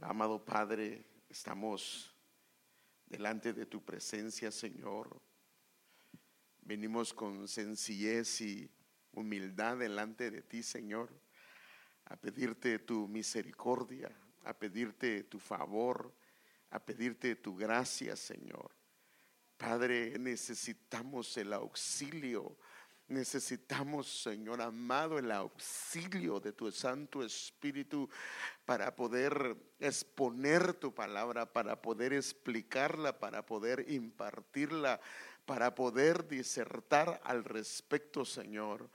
Amado Padre, estamos delante de tu presencia, Señor. Venimos con sencillez y humildad delante de ti, Señor, a pedirte tu misericordia, a pedirte tu favor, a pedirte tu gracia, Señor. Padre, necesitamos el auxilio Necesitamos, Señor amado, el auxilio de tu Santo Espíritu para poder exponer tu palabra, para poder explicarla, para poder impartirla, para poder disertar al respecto, Señor.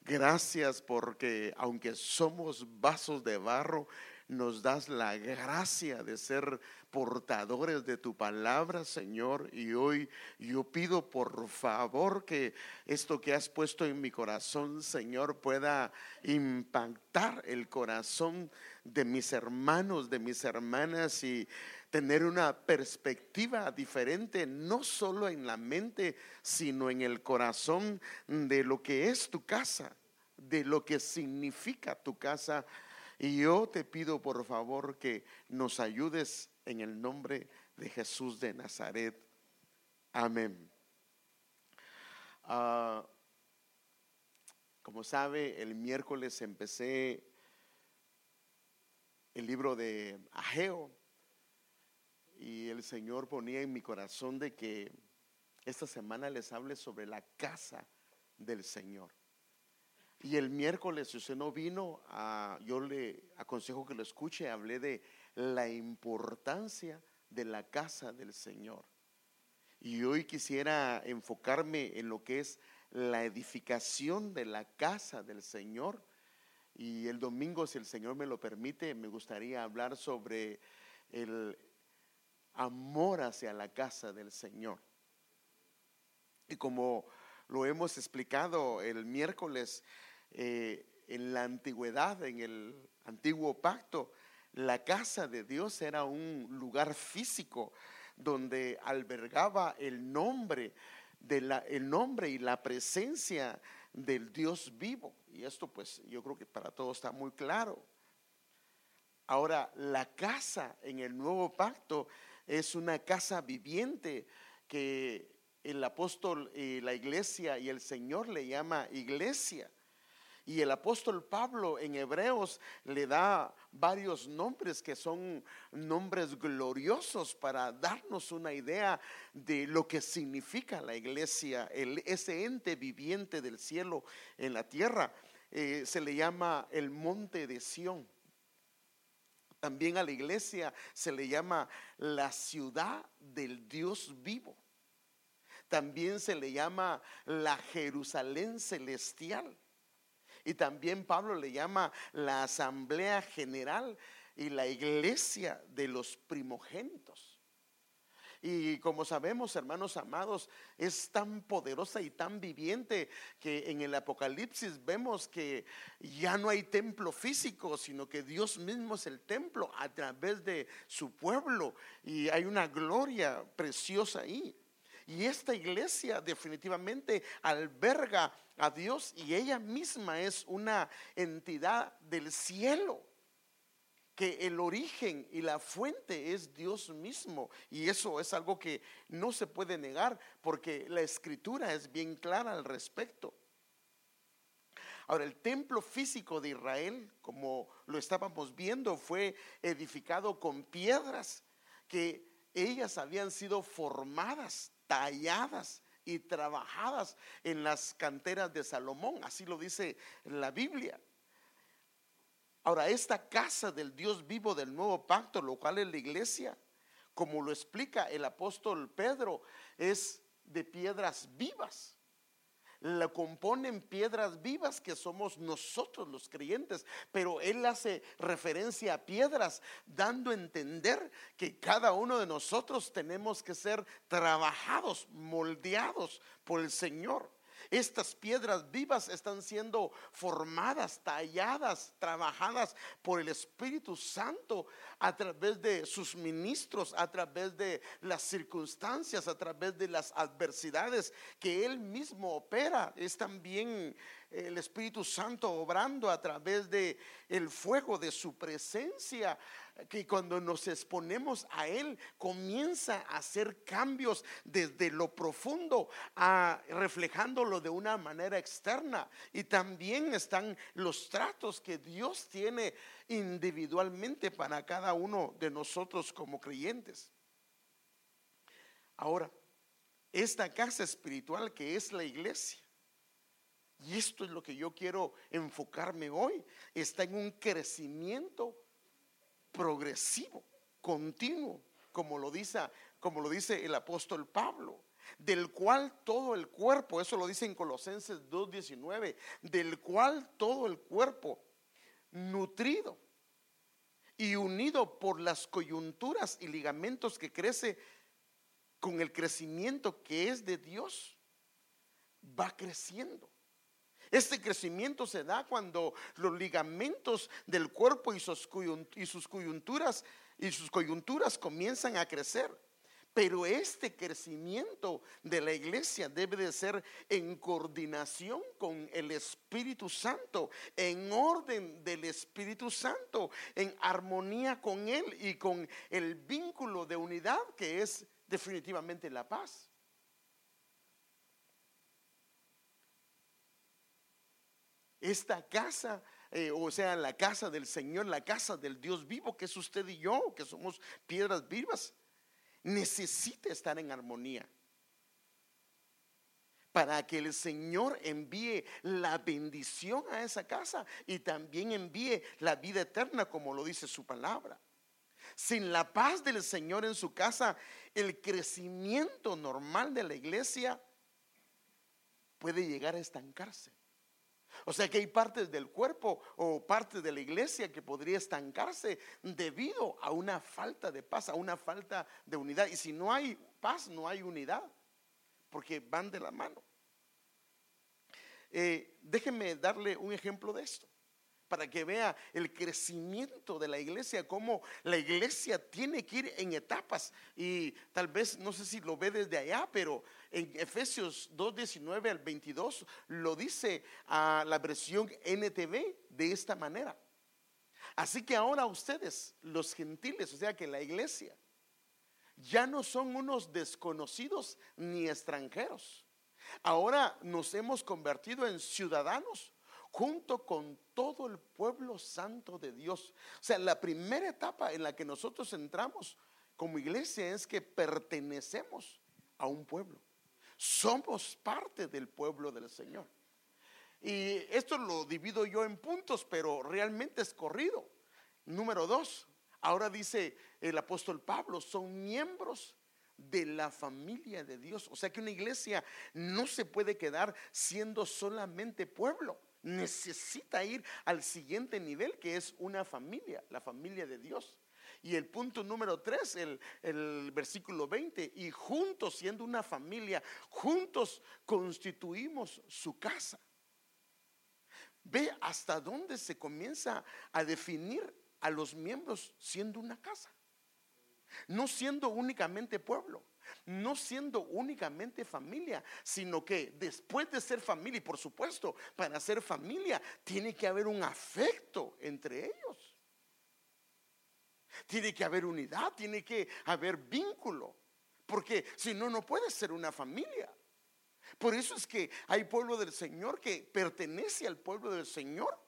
Gracias porque aunque somos vasos de barro, nos das la gracia de ser portadores de tu palabra, Señor. Y hoy yo pido por favor que esto que has puesto en mi corazón, Señor, pueda impactar el corazón de mis hermanos, de mis hermanas y tener una perspectiva diferente, no solo en la mente, sino en el corazón de lo que es tu casa, de lo que significa tu casa y yo te pido por favor que nos ayudes en el nombre de Jesús de Nazaret. Amén. Ah, como sabe, el miércoles empecé el libro de Ageo y el Señor ponía en mi corazón de que esta semana les hable sobre la casa del Señor. Y el miércoles, si usted no vino, ah, yo le aconsejo que lo escuche, hablé de la importancia de la casa del Señor. Y hoy quisiera enfocarme en lo que es la edificación de la casa del Señor. Y el domingo, si el Señor me lo permite, me gustaría hablar sobre el amor hacia la casa del Señor. Y como lo hemos explicado el miércoles, eh, en la antigüedad, en el antiguo pacto, la casa de Dios era un lugar físico donde albergaba el nombre, de nombre y la presencia del Dios vivo. Y esto pues yo creo que para todos está muy claro. Ahora, la casa en el nuevo pacto es una casa viviente que el apóstol, y la iglesia y el Señor le llama iglesia. Y el apóstol Pablo en Hebreos le da varios nombres que son nombres gloriosos para darnos una idea de lo que significa la iglesia, el, ese ente viviente del cielo en la tierra. Eh, se le llama el monte de Sión. También a la iglesia se le llama la ciudad del Dios vivo. También se le llama la Jerusalén celestial. Y también Pablo le llama la asamblea general y la iglesia de los primogénitos. Y como sabemos, hermanos amados, es tan poderosa y tan viviente que en el Apocalipsis vemos que ya no hay templo físico, sino que Dios mismo es el templo a través de su pueblo. Y hay una gloria preciosa ahí. Y esta iglesia definitivamente alberga a Dios y ella misma es una entidad del cielo que el origen y la fuente es Dios mismo. Y eso es algo que no se puede negar porque la escritura es bien clara al respecto. Ahora, el templo físico de Israel, como lo estábamos viendo, fue edificado con piedras que ellas habían sido formadas talladas y trabajadas en las canteras de Salomón, así lo dice la Biblia. Ahora, esta casa del Dios vivo del nuevo pacto, lo cual es la iglesia, como lo explica el apóstol Pedro, es de piedras vivas la componen piedras vivas que somos nosotros los creyentes, pero él hace referencia a piedras, dando a entender que cada uno de nosotros tenemos que ser trabajados, moldeados por el Señor. Estas piedras vivas están siendo formadas, talladas, trabajadas por el Espíritu Santo a través de sus ministros, a través de las circunstancias, a través de las adversidades que Él mismo opera. Es también el Espíritu Santo obrando a través de el fuego de su presencia, que cuando nos exponemos a él comienza a hacer cambios desde lo profundo, a reflejándolo de una manera externa. Y también están los tratos que Dios tiene individualmente para cada uno de nosotros como creyentes. Ahora, esta casa espiritual que es la iglesia y esto es lo que yo quiero enfocarme hoy. Está en un crecimiento progresivo, continuo, como lo dice, como lo dice el apóstol Pablo, del cual todo el cuerpo, eso lo dice en Colosenses 2:19, del cual todo el cuerpo nutrido y unido por las coyunturas y ligamentos que crece con el crecimiento que es de Dios, va creciendo. Este crecimiento se da cuando los ligamentos del cuerpo y sus, coyunturas y sus coyunturas comienzan a crecer. Pero este crecimiento de la iglesia debe de ser en coordinación con el Espíritu Santo, en orden del Espíritu Santo, en armonía con Él y con el vínculo de unidad que es definitivamente la paz. Esta casa, eh, o sea, la casa del Señor, la casa del Dios vivo, que es usted y yo, que somos piedras vivas, necesita estar en armonía para que el Señor envíe la bendición a esa casa y también envíe la vida eterna, como lo dice su palabra. Sin la paz del Señor en su casa, el crecimiento normal de la iglesia puede llegar a estancarse. O sea que hay partes del cuerpo o partes de la iglesia que podría estancarse debido a una falta de paz, a una falta de unidad. Y si no hay paz, no hay unidad, porque van de la mano. Eh, déjenme darle un ejemplo de esto para que vea el crecimiento de la iglesia, cómo la iglesia tiene que ir en etapas. Y tal vez, no sé si lo ve desde allá, pero en Efesios 2, 19 al 22 lo dice a la versión NTV de esta manera. Así que ahora ustedes, los gentiles, o sea que la iglesia, ya no son unos desconocidos ni extranjeros. Ahora nos hemos convertido en ciudadanos junto con todo el pueblo santo de Dios. O sea, la primera etapa en la que nosotros entramos como iglesia es que pertenecemos a un pueblo. Somos parte del pueblo del Señor. Y esto lo divido yo en puntos, pero realmente es corrido. Número dos, ahora dice el apóstol Pablo, son miembros de la familia de Dios. O sea que una iglesia no se puede quedar siendo solamente pueblo necesita ir al siguiente nivel que es una familia, la familia de Dios. Y el punto número tres, el, el, versículo 20, y juntos siendo una familia, juntos constituimos su casa. Ve hasta dónde se comienza a definir a los miembros siendo una casa, no siendo únicamente pueblo no siendo únicamente familia, sino que después de ser familia, y por supuesto, para ser familia, tiene que haber un afecto entre ellos. Tiene que haber unidad, tiene que haber vínculo, porque si no, no puede ser una familia. Por eso es que hay pueblo del Señor que pertenece al pueblo del Señor,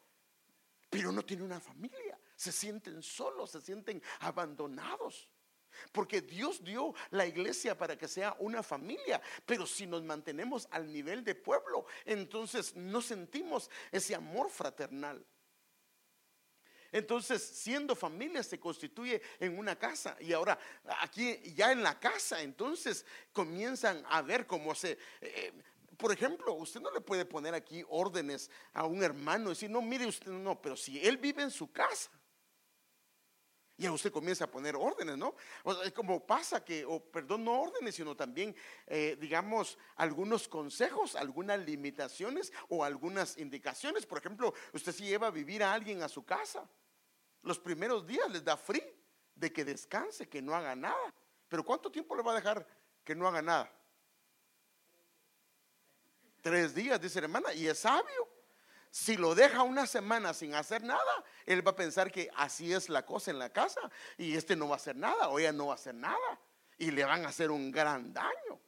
pero no tiene una familia. Se sienten solos, se sienten abandonados. Porque Dios dio la iglesia para que sea una familia, pero si nos mantenemos al nivel de pueblo, entonces no sentimos ese amor fraternal. Entonces, siendo familia se constituye en una casa y ahora aquí ya en la casa, entonces comienzan a ver cómo se... Eh, por ejemplo, usted no le puede poner aquí órdenes a un hermano y decir, no, mire usted, no, pero si él vive en su casa, y usted comienza a poner órdenes, ¿no? es como pasa que, o perdón, no órdenes, sino también, eh, digamos, algunos consejos, algunas limitaciones o algunas indicaciones. Por ejemplo, usted si lleva a vivir a alguien a su casa, los primeros días les da free de que descanse, que no haga nada. Pero ¿cuánto tiempo le va a dejar que no haga nada? Tres días, dice la hermana, y es sabio. Si lo deja una semana sin hacer nada, él va a pensar que así es la cosa en la casa y este no va a hacer nada o ella no va a hacer nada y le van a hacer un gran daño.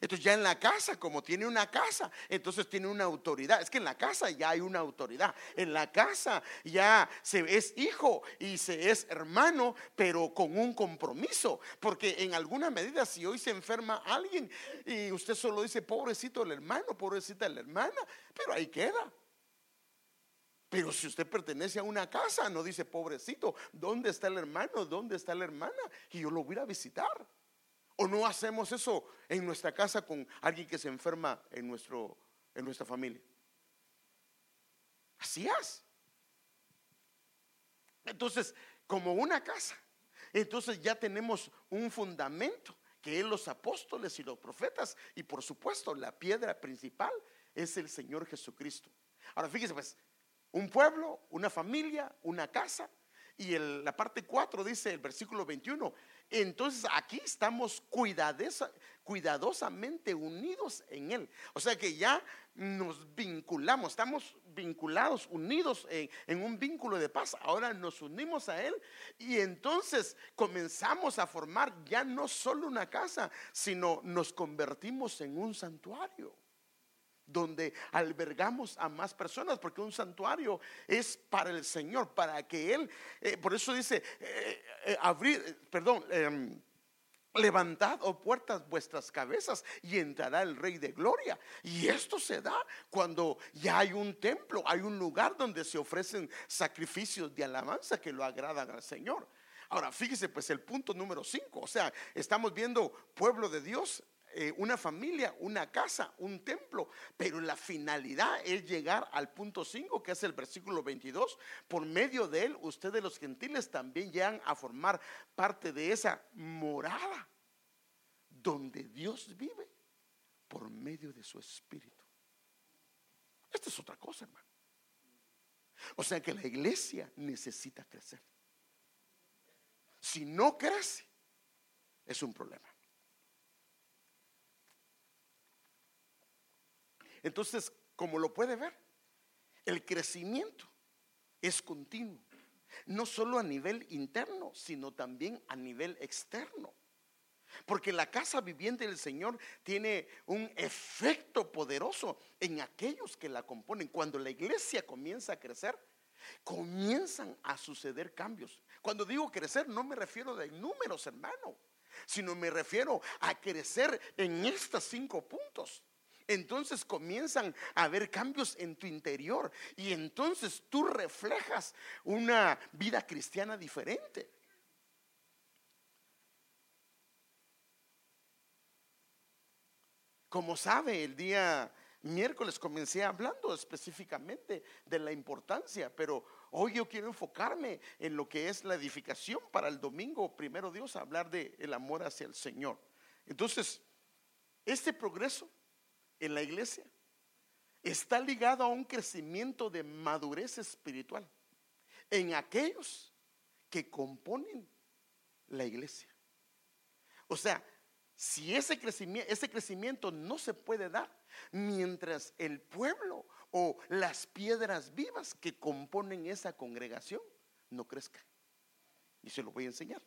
Entonces ya en la casa, como tiene una casa, entonces tiene una autoridad. Es que en la casa ya hay una autoridad. En la casa ya se es hijo y se es hermano, pero con un compromiso. Porque en alguna medida, si hoy se enferma alguien y usted solo dice, pobrecito el hermano, pobrecita la hermana, pero ahí queda. Pero si usted pertenece a una casa, no dice, pobrecito, ¿dónde está el hermano? ¿Dónde está la hermana? Y yo lo voy a visitar. ¿O no hacemos eso en nuestra casa con alguien que se enferma en, nuestro, en nuestra familia? Así es. Entonces, como una casa, entonces ya tenemos un fundamento que es los apóstoles y los profetas y por supuesto la piedra principal es el Señor Jesucristo. Ahora fíjese pues, un pueblo, una familia, una casa y la parte 4 dice el versículo 21, entonces aquí estamos cuidadosamente unidos en Él. O sea que ya nos vinculamos, estamos vinculados, unidos en, en, un vínculo de paz. Ahora nos unimos a Él y entonces comenzamos a formar ya no solo una casa, sino nos convertimos en un santuario donde albergamos a más personas, porque un santuario es para el Señor, para que Él, eh, por eso dice, eh, eh, abrir, perdón, em, levantad o oh puertas vuestras cabezas y entrará el Rey de Gloria. Y esto se da cuando ya hay un templo, hay un lugar donde se ofrecen sacrificios de alabanza que lo agradan al Señor. Ahora, fíjese pues el punto número 5, o sea, estamos viendo pueblo de Dios eh, una familia, una casa, un templo, pero la finalidad es llegar al punto 5, que es el versículo 22. Por medio de él, ustedes los gentiles también llegan a formar parte de esa morada donde Dios vive por medio de su espíritu. Esta es otra cosa, hermano. O sea que la iglesia necesita crecer. Si no crece, es un problema. Entonces, como lo puede ver, el crecimiento es continuo, no solo a nivel interno, sino también a nivel externo. Porque la casa viviente del Señor tiene un efecto poderoso en aquellos que la componen. Cuando la iglesia comienza a crecer, comienzan a suceder cambios. Cuando digo crecer, no me refiero de números, hermano, sino me refiero a crecer en estos cinco puntos entonces comienzan a haber cambios en tu interior y entonces tú reflejas una vida cristiana diferente. Como sabe, el día miércoles comencé hablando específicamente de la importancia, pero hoy yo quiero enfocarme en lo que es la edificación para el domingo, primero Dios, hablar de el amor hacia el Señor. Entonces, este progreso en la iglesia está ligado a un crecimiento de madurez espiritual en aquellos que componen la iglesia. O sea, si ese crecimiento, ese crecimiento no se puede dar mientras el pueblo o las piedras vivas que componen esa congregación no crezcan. Y se lo voy a enseñar.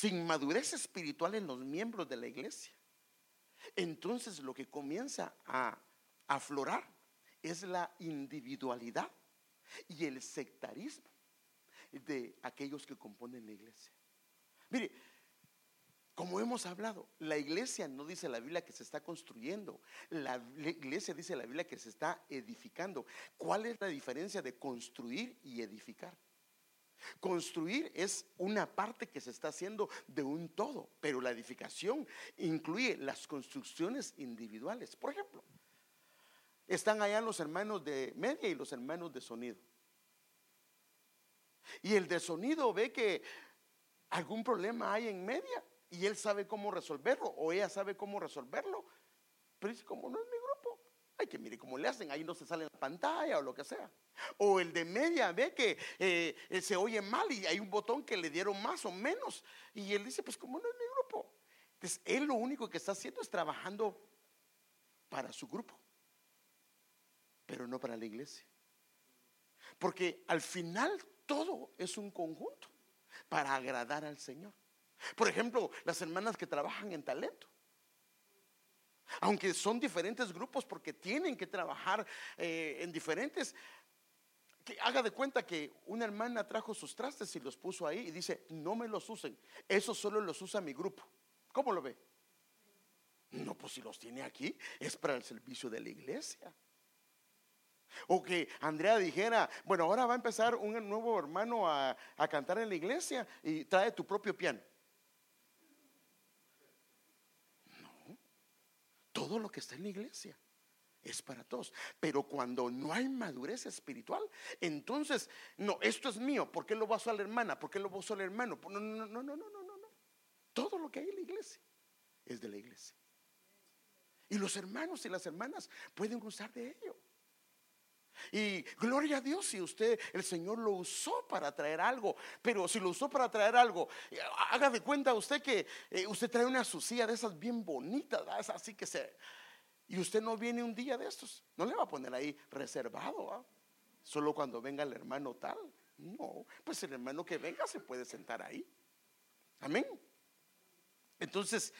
Sin madurez espiritual en los miembros de la iglesia, entonces lo que comienza a aflorar es la individualidad y el sectarismo de aquellos que componen la iglesia. Mire, como hemos hablado, la iglesia no dice la Biblia que se está construyendo, la iglesia dice la Biblia que se está edificando. ¿Cuál es la diferencia de construir y edificar? Construir es una parte que se está haciendo de un todo, pero la edificación incluye las construcciones individuales. Por ejemplo, están allá los hermanos de media y los hermanos de sonido. Y el de sonido ve que algún problema hay en media y él sabe cómo resolverlo o ella sabe cómo resolverlo. Pero dice, como no es mi Ay, que mire cómo le hacen, ahí no se sale la pantalla o lo que sea. O el de media ve que eh, eh, se oye mal y hay un botón que le dieron más o menos. Y él dice, pues como no es mi grupo. Entonces, él lo único que está haciendo es trabajando para su grupo, pero no para la iglesia. Porque al final todo es un conjunto para agradar al Señor. Por ejemplo, las hermanas que trabajan en talento. Aunque son diferentes grupos porque tienen que trabajar eh, en diferentes, que haga de cuenta que una hermana trajo sus trastes y los puso ahí y dice, no me los usen, eso solo los usa mi grupo. ¿Cómo lo ve? No, pues si los tiene aquí, es para el servicio de la iglesia. O que Andrea dijera, bueno, ahora va a empezar un nuevo hermano a, a cantar en la iglesia y trae tu propio piano. Todo lo que está en la iglesia es para todos. Pero cuando no hay madurez espiritual, entonces, no, esto es mío, ¿por qué lo va a la hermana? ¿Por qué lo va a usar el hermano? No, no, no, no, no, no, no, no. Todo lo que hay en la iglesia es de la iglesia. Y los hermanos y las hermanas pueden usar de ello. Y gloria a Dios si usted, el Señor lo usó para traer algo, pero si lo usó para traer algo, haga de cuenta usted que eh, usted trae una sucía de esas bien bonitas, así que se, y usted no viene un día de estos, no le va a poner ahí reservado, solo cuando venga el hermano tal. No, pues el hermano que venga se puede sentar ahí. Amén. Entonces,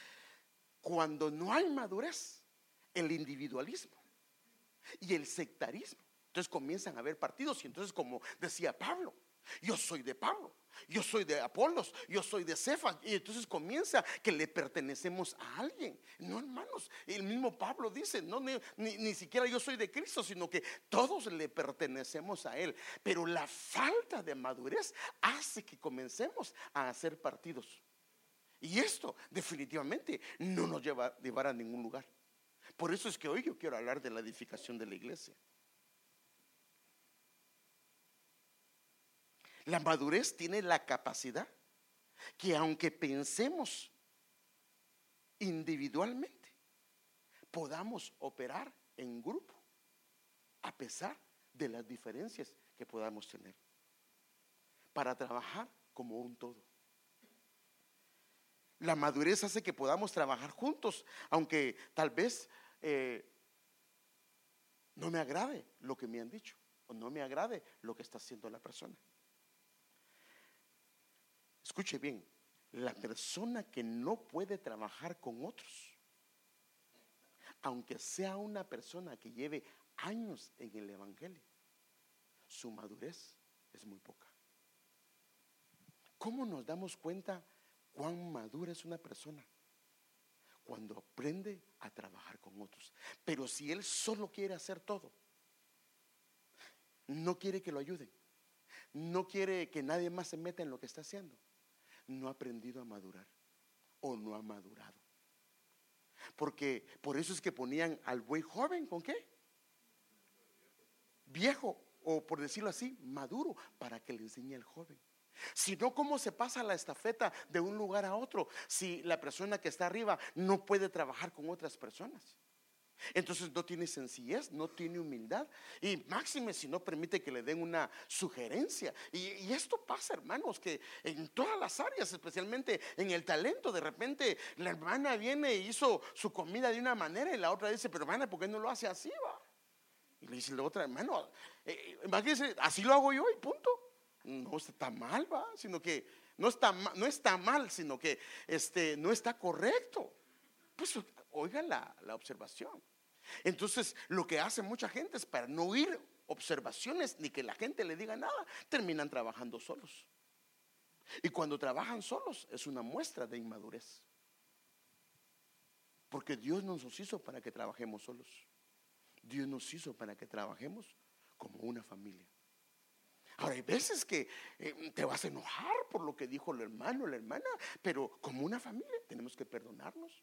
cuando no hay madurez, el individualismo y el sectarismo, entonces comienzan a haber partidos y entonces como decía Pablo, yo soy de Pablo, yo soy de Apolos, yo soy de Cefas. Y entonces comienza que le pertenecemos a alguien. No, hermanos, el mismo Pablo dice, no, ni, ni, siquiera yo soy de Cristo, sino que todos le pertenecemos a Él. Pero la falta de madurez hace que comencemos a hacer partidos. Y esto definitivamente no nos lleva a llevar a ningún lugar. Por eso es que hoy yo quiero hablar de la edificación de la iglesia. La madurez tiene la capacidad que aunque pensemos individualmente, podamos operar en grupo, a pesar de las diferencias que podamos tener, para trabajar como un todo. La madurez hace que podamos trabajar juntos, aunque tal vez eh, no me agrade lo que me han dicho o no me agrade lo que está haciendo la persona. Escuche bien, la persona que no puede trabajar con otros, aunque sea una persona que lleve años en el Evangelio, su madurez es muy poca. ¿Cómo nos damos cuenta cuán madura es una persona? Cuando aprende a trabajar con otros. Pero si él solo quiere hacer todo, no quiere que lo ayuden, no quiere que nadie más se meta en lo que está haciendo, no ha aprendido a madurar o no ha madurado. Porque por eso es que ponían al buey joven con qué? Viejo o por decirlo así, maduro para que le enseñe al joven. Si no, ¿cómo se pasa la estafeta de un lugar a otro si la persona que está arriba no puede trabajar con otras personas? Entonces no tiene sencillez, no tiene humildad. Y máxime si no permite que le den una sugerencia. Y, esto pasa, hermanos, que en todas las áreas, especialmente en el talento, de repente la hermana viene y hizo su comida de una manera y la otra dice, pero hermana, ¿por qué no lo hace así? Va? Y le dice la otra, hermano, eh, así lo hago yo y punto. No está mal, va, sino que no está, no está mal, sino que este, no está correcto. Pues oiga la, la observación. Entonces, lo que hace mucha gente es para no oír observaciones ni que la gente le diga nada, terminan trabajando solos. Y cuando trabajan solos es una muestra de inmadurez. Porque Dios nos hizo para que trabajemos solos. Dios nos hizo para que trabajemos como una familia. Ahora, hay veces que eh, te vas a enojar por lo que dijo el hermano o la hermana, pero como una familia tenemos que perdonarnos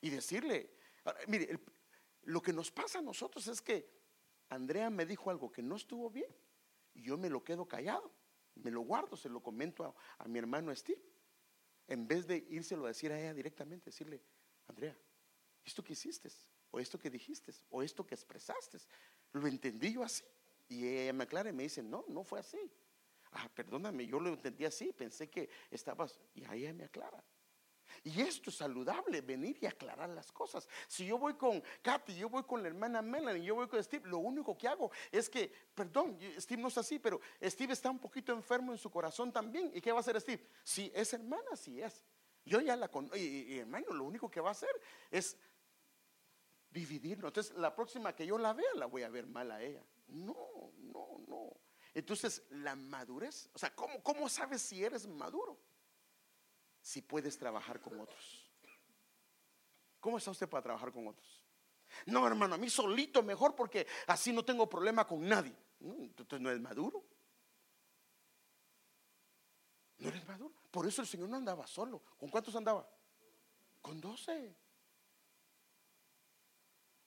y decirle, mire, el, lo que nos pasa a nosotros es que Andrea me dijo algo que no estuvo bien y yo me lo quedo callado, me lo guardo, se lo comento a, mi hermano Steve. En vez de írselo a decir a ella directamente, decirle, Andrea, esto que hiciste, o esto que dijiste, o esto que expresaste, lo entendí yo así. Y ella me aclara y me dice, no, no fue así. Ah, perdóname, yo lo entendí así, pensé que estabas, y ahí ella me aclara. Y esto es saludable, venir y aclarar las cosas. Si yo voy con Katy, yo voy con la hermana Melanie, yo voy con Steve, lo único que hago es que, perdón, Steve no es así, pero Steve está un poquito enfermo en su corazón también. ¿Y qué va a hacer Steve? Si es hermana, si es. Yo ya la conozco, y, hermano, lo único que va a hacer es dividirnos. Entonces, la próxima que yo la vea, la voy a ver mal a ella. No, no, no. Entonces, la madurez, o sea, ¿cómo, cómo sabes si eres maduro? Si puedes trabajar con otros. ¿Cómo está usted para trabajar con otros? No, hermano, a mí solito mejor porque así no tengo problema con nadie. Entonces no eres maduro. No eres maduro. Por eso el Señor no andaba solo. ¿Con cuántos andaba? Con doce.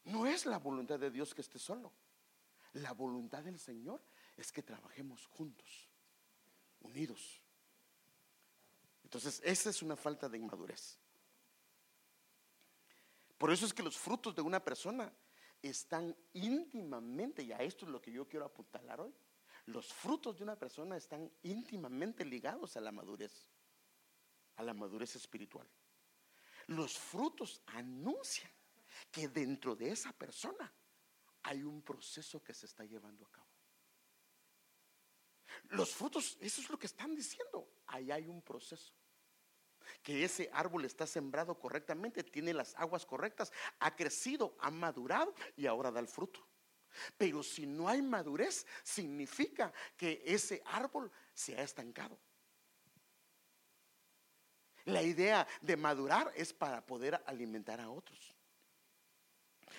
No es la voluntad de Dios que esté solo. La voluntad del Señor es que trabajemos juntos, unidos. Entonces, esa es una falta de inmadurez. Por eso es que los frutos de una persona están íntimamente, y a esto es lo que yo quiero apuntalar hoy, los frutos de una persona están íntimamente ligados a la madurez, a la madurez espiritual. Los frutos anuncian que dentro de esa persona hay un proceso que se está llevando a cabo. Los frutos, eso es lo que están diciendo. Ahí hay un proceso. Que ese árbol está sembrado correctamente, tiene las aguas correctas, ha crecido, ha madurado y ahora da el fruto. Pero si no hay madurez, significa que ese árbol se ha estancado. La idea de madurar es para poder alimentar a otros.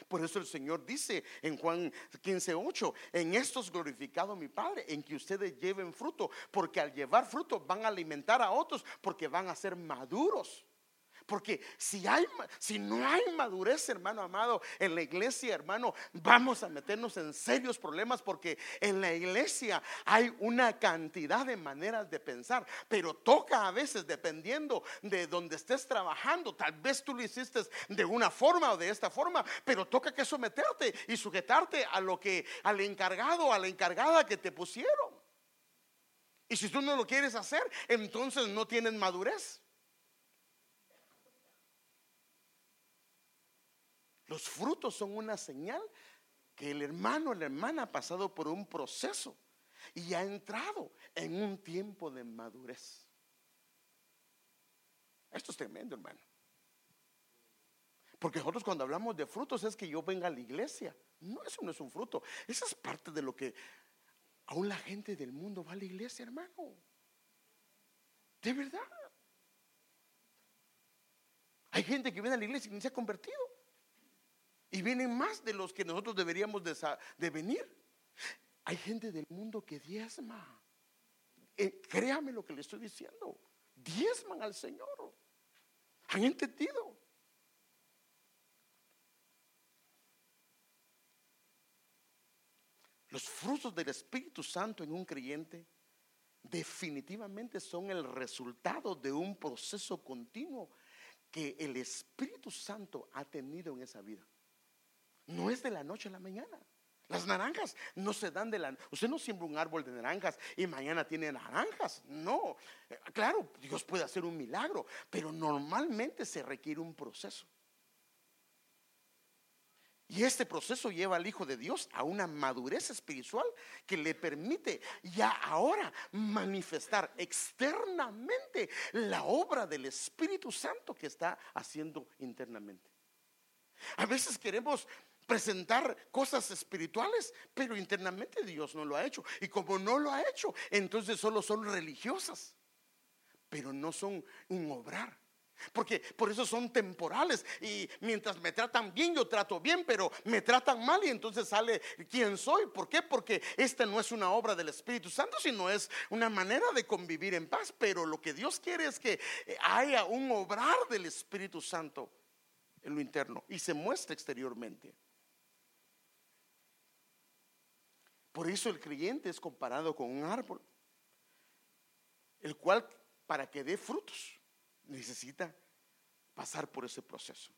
Por eso el Señor dice en Juan 15, 8, en esto es glorificado mi Padre, en que ustedes lleven fruto, porque al llevar fruto van a alimentar a otros, porque van a ser maduros. Porque si, no hay madurez, hermano amado, en la iglesia, hermano, vamos a meternos en serios problemas porque en la iglesia hay una cantidad de maneras de pensar, pero toca a veces, dependiendo de donde estés trabajando, tal vez tú lo hiciste de una forma o de esta forma, pero toca que someterte y sujetarte a lo que al encargado, a la encargada que te pusieron. Y si tú no lo quieres hacer, entonces no tienes madurez. Los frutos son una señal que el hermano o la hermana ha pasado por un proceso y ha entrado en un tiempo de madurez. Esto es tremendo, hermano. Porque nosotros cuando hablamos de frutos es que yo venga a la iglesia. No, eso no es un fruto. Esa es parte de lo que aún la gente del mundo va a la iglesia, hermano. De verdad. Hay gente que viene a la iglesia y ni se ha convertido. Y vienen más de los que nosotros deberíamos de, venir. Hay gente del mundo que diezma. Eh, créame lo que le estoy diciendo. Diezman al Señor. ¿Han entendido? Los frutos del Espíritu Santo en un creyente definitivamente son el resultado de un proceso continuo que el Espíritu Santo ha tenido en esa vida. No es de la noche a la mañana. Las naranjas no se dan de la... Usted no siembra un árbol de naranjas y mañana tiene naranjas. No. Eh, claro, Dios puede hacer un milagro, pero normalmente se requiere un proceso. Y este proceso lleva al Hijo de Dios a una madurez espiritual que le permite ya ahora manifestar externamente la obra del Espíritu Santo que está haciendo internamente. A veces queremos presentar cosas espirituales, pero internamente Dios no lo ha hecho. Y como no lo ha hecho, entonces solo son religiosas, pero no son un obrar. Porque por eso son temporales y mientras me tratan bien yo trato bien, pero me tratan mal y entonces sale quién soy. ¿Por qué? Porque esta no es una obra del Espíritu Santo, sino es una manera de convivir en paz. Pero lo que Dios quiere es que haya un obrar del Espíritu Santo en lo interno y se muestre exteriormente. Por eso el creyente es comparado con un árbol, el cual para que dé frutos necesita pasar por ese proceso.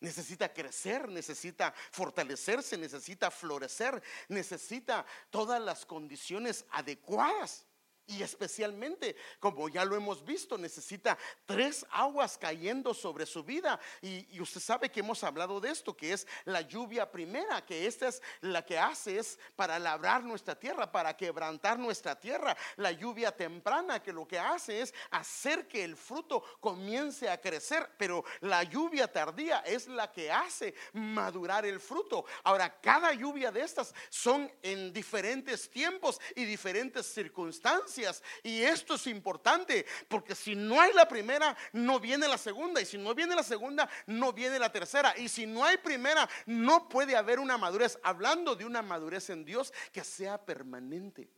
Necesita crecer, necesita fortalecerse, necesita florecer, necesita todas las condiciones adecuadas Y especialmente, como ya lo hemos visto, necesita tres aguas cayendo sobre su vida. Y, usted sabe que hemos hablado de esto, que es la lluvia primera, que esta es la que hace es para labrar nuestra tierra, para quebrantar nuestra tierra. La lluvia temprana, que lo que hace es hacer que el fruto comience a crecer. Pero la lluvia tardía es la que hace madurar el fruto. Ahora, cada lluvia de estas son en diferentes tiempos y diferentes circunstancias. Y esto es importante porque si no hay la primera, no viene la segunda. Y si no viene la segunda, no viene la tercera. Y si no hay primera, no puede haber una madurez. Hablando de una madurez en Dios que sea permanente.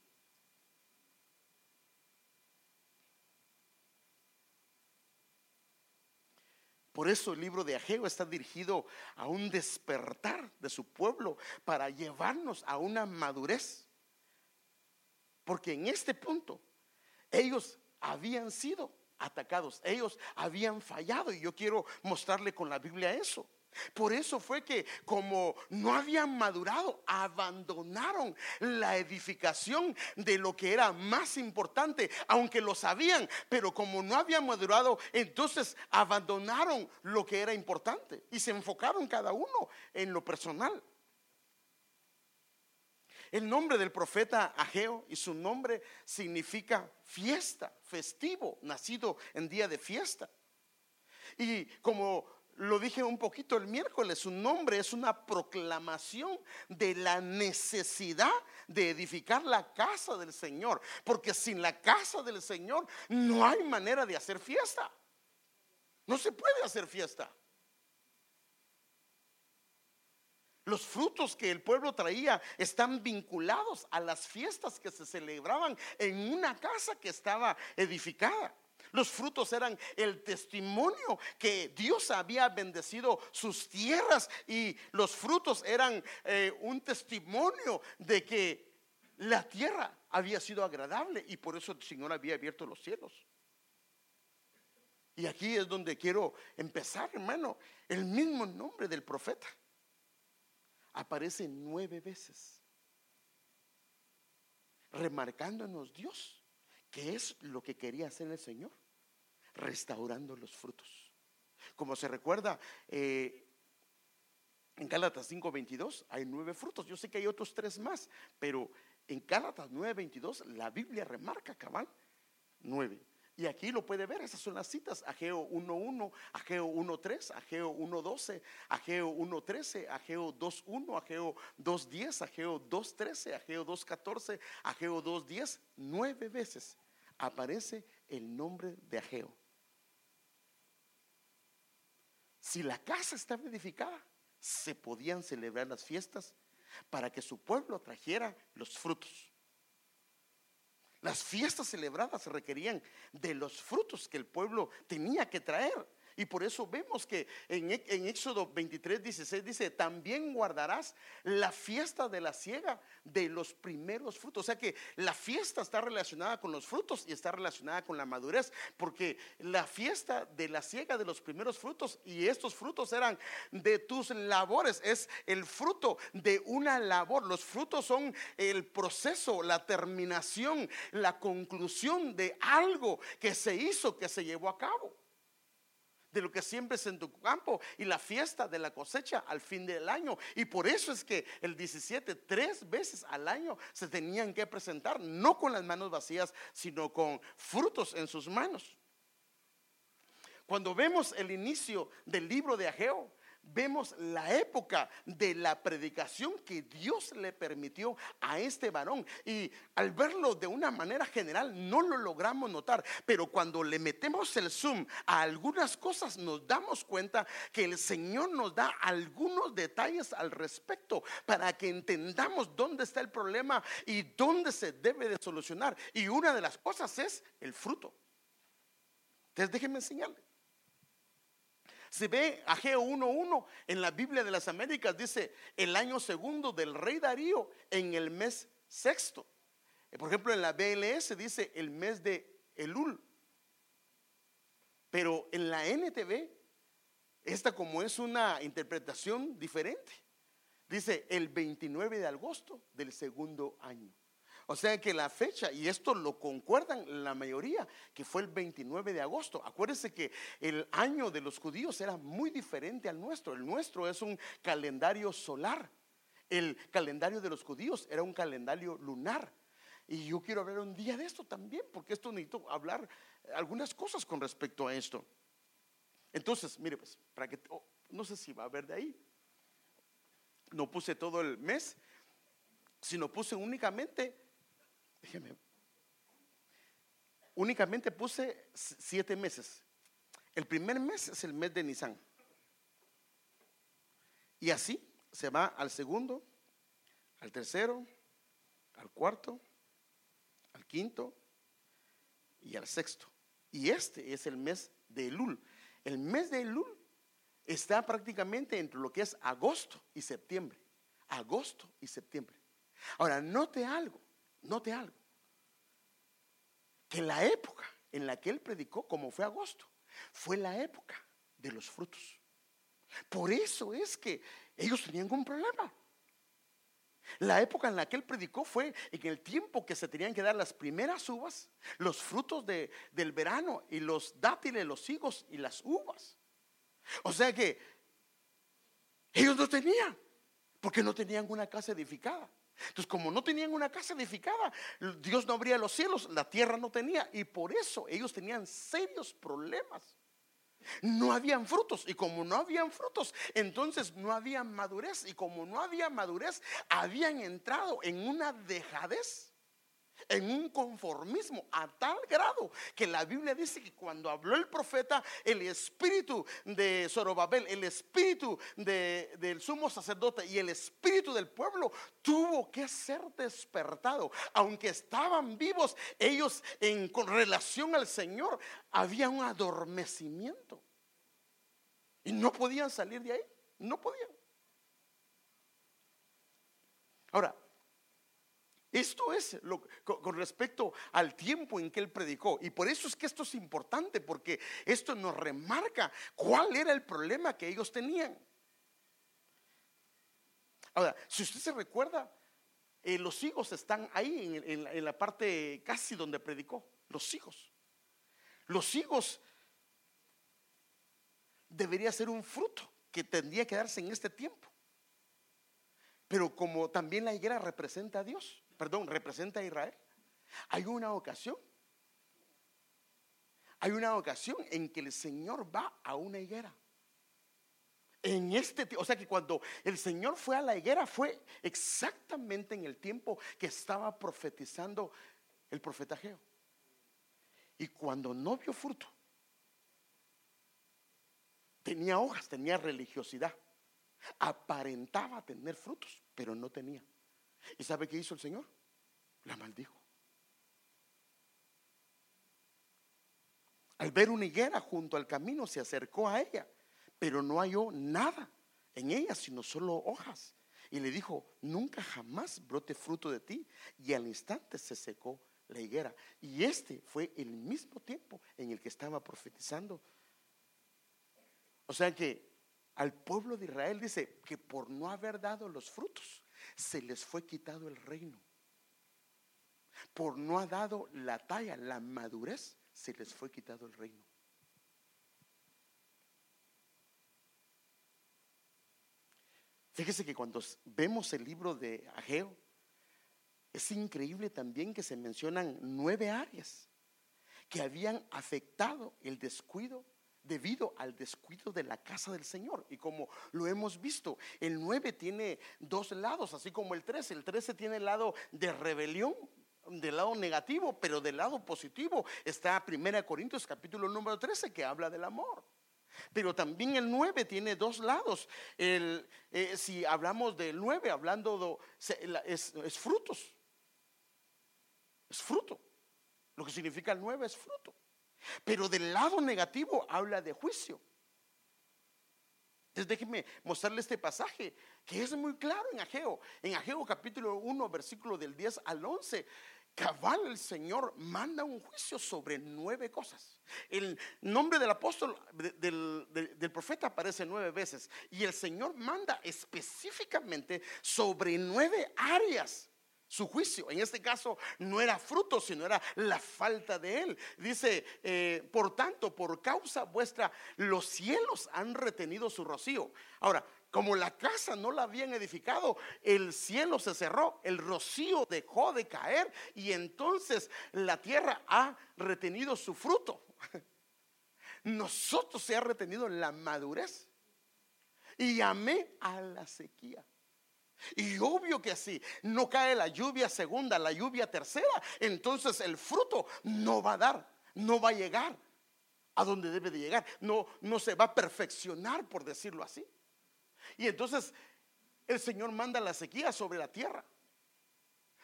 Por eso el libro de Ageo está dirigido a un despertar de su pueblo para llevarnos a una madurez. Porque en este punto ellos habían sido atacados, ellos habían fallado y yo quiero mostrarle con la Biblia eso. Por eso fue que como no habían madurado, abandonaron la edificación de lo que era más importante, aunque lo sabían, pero como no habían madurado, entonces abandonaron lo que era importante y se enfocaron cada uno en lo personal. El nombre del profeta Ageo y su nombre significa fiesta, festivo, nacido en día de fiesta. Y como lo dije un poquito el miércoles, su nombre es una proclamación de la necesidad de edificar la casa del Señor, porque sin la casa del Señor no hay manera de hacer fiesta. No se puede hacer fiesta. Los frutos que el pueblo traía están vinculados a las fiestas que se celebraban en una casa que estaba edificada. Los frutos eran el testimonio que Dios había bendecido sus tierras y los frutos eran eh, un testimonio de que la tierra había sido agradable y por eso el Señor había abierto los cielos. Y aquí es donde quiero empezar, hermano, el mismo nombre del profeta aparece nueve veces, remarcándonos Dios, que es lo que quería hacer el Señor, restaurando los frutos. Como se recuerda, eh, en Gálatas 5:22 hay nueve frutos. Yo sé que hay otros tres más, pero en Gálatas 9:22 la Biblia remarca cabal nueve. Y aquí lo puede ver, esas son las citas, Ageo 1.1, Ageo 1.3, Ageo 1.12, Ageo 1.13, Ageo 2.1, Ageo 2.10, Ageo 2.13, Ageo 2.14, Ageo 2.10, nueve veces aparece el nombre de Ageo. Si la casa estaba edificada, se podían celebrar las fiestas para que su pueblo trajera los frutos. Las fiestas celebradas requerían de los frutos que el pueblo tenía que traer. Y por eso vemos que en, Éxodo 23, 16 dice, también guardarás la fiesta de la siega de los primeros frutos. O sea que la fiesta está relacionada con los frutos y está relacionada con la madurez, porque la fiesta de la siega de los primeros frutos y estos frutos eran de tus labores, es el fruto de una labor. Los frutos son el proceso, la terminación, la conclusión de algo que se hizo, que se llevó a cabo de lo que siembres en tu campo y la fiesta de la cosecha al fin del año. Y por eso es que el 17, tres veces al año se tenían que presentar, no con las manos vacías, sino con frutos en sus manos. Cuando vemos el inicio del libro de Ageo, vemos la época de la predicación que Dios le permitió a este varón. Y al verlo de una manera general no lo logramos notar, pero cuando le metemos el zoom a algunas cosas nos damos cuenta que el Señor nos da algunos detalles al respecto para que entendamos dónde está el problema y dónde se debe de solucionar. Y una de las cosas es el fruto. Entonces déjenme enseñarle. Si ve Ageo 1.1 en la Biblia de las Américas, dice el año segundo del rey Darío en el mes sexto. Por ejemplo, en la BLS dice el mes de Elul. Pero en la NTV, esta como es una interpretación diferente, dice el 29 de agosto del segundo año. O sea que la fecha, y esto lo concuerdan la mayoría, que fue el 29 de agosto. Acuérdense que el año de los judíos era muy diferente al nuestro. El nuestro es un calendario solar. El calendario de los judíos era un calendario lunar. Y yo quiero hablar un día de esto también, porque esto necesito hablar algunas cosas con respecto a esto. Entonces, mire, pues, para que, oh, no sé si va a ver de ahí. No puse todo el mes, sino puse únicamente, únicamente puse siete meses. El primer mes es el mes de Nisan. Y así se va al segundo, al tercero, al cuarto, al quinto y al sexto. Y este es el mes de Elul. El mes de Elul está prácticamente entre lo que es agosto y septiembre. Agosto y septiembre. Ahora, note algo, note algo. Que la época en la que él predicó, como fue agosto, fue la época de los frutos. Por eso es que ellos tenían un problema. La época en la que él predicó fue en el tiempo que se tenían que dar las primeras uvas, los frutos del verano y los dátiles, los higos y las uvas. O sea que ellos no tenían, porque no tenían una casa edificada. Entonces, como no tenían una casa edificada, Dios no abría los cielos, la tierra no tenía, y por eso ellos tenían serios problemas. No habían frutos y como no habían frutos, entonces no había madurez y como no había madurez, habían entrado en una dejadez en un conformismo a tal grado que la Biblia dice que cuando habló el profeta, el espíritu de Zorobabel, el espíritu del sumo sacerdote y el espíritu del pueblo tuvo que ser despertado. Aunque estaban vivos, ellos en relación al Señor había un adormecimiento. Y no podían salir de ahí, no podían. Ahora, esto es lo, con, respecto al tiempo en que él predicó. Y por eso es que esto es importante, porque esto nos remarca cuál era el problema que ellos tenían. Ahora, si usted se recuerda, eh, los hijos están ahí en, en, la parte casi donde predicó. Los hijos. Los hijos debería ser un fruto que tendría que darse en este tiempo. Pero como también la higuera representa a Dios, perdón, representa a Israel. Hay una ocasión, hay una ocasión en que el Señor va a una higuera. En este, o sea que cuando el Señor fue a la higuera fue exactamente en el tiempo que estaba profetizando el profeta Geo. Y cuando no vio fruto, tenía hojas, tenía religiosidad, aparentaba tener frutos, pero no tenía. ¿Y sabe qué hizo el Señor? La maldijo. Al ver una higuera junto al camino se acercó a ella, pero no halló nada en ella, sino solo hojas. Y le dijo, nunca jamás brote fruto de ti. Y al instante se secó la higuera. Y este fue el mismo tiempo en el que estaba profetizando. O sea que al pueblo de Israel dice que por no haber dado los frutos, se les fue quitado el reino. Por no haber dado la talla, la madurez, se les fue quitado el reino. Fíjese que cuando vemos el libro de Ageo, es increíble también que se mencionan nueve áreas que habían afectado el descuido debido al descuido de la casa del Señor. Y como lo hemos visto, el 9 tiene dos lados, así como el 13. El 13 tiene el lado de rebelión, del lado negativo, pero del lado positivo está 1 Corintios capítulo número 13 que habla del amor. Pero también el 9 tiene dos lados. El, eh, si hablamos del 9, hablando de, es, es frutos. Es fruto. Lo que significa el 9 es fruto. Pero del lado negativo habla de juicio. Entonces déjenme mostrarle este pasaje que es muy claro en Ageo. En Ageo capítulo 1, versículo del 10 al 11. Cabal el Señor manda un juicio sobre nueve cosas. El nombre del apóstol, del, del, profeta aparece nueve veces. Y el Señor manda específicamente sobre nueve áreas su juicio. En este caso no era fruto, sino era la falta de él. Dice, eh, por tanto, por causa vuestra, los cielos han retenido su rocío. Ahora, como la casa no la habían edificado, el cielo se cerró, el rocío dejó de caer y entonces la tierra ha retenido su fruto. Nosotros se ha retenido la madurez y llamé a la sequía. Y obvio que así, no cae la lluvia segunda, la lluvia tercera, entonces el fruto no va a dar, no va a llegar a donde debe de llegar, no, no se va a perfeccionar, por decirlo así. Y entonces el Señor manda la sequía sobre la tierra,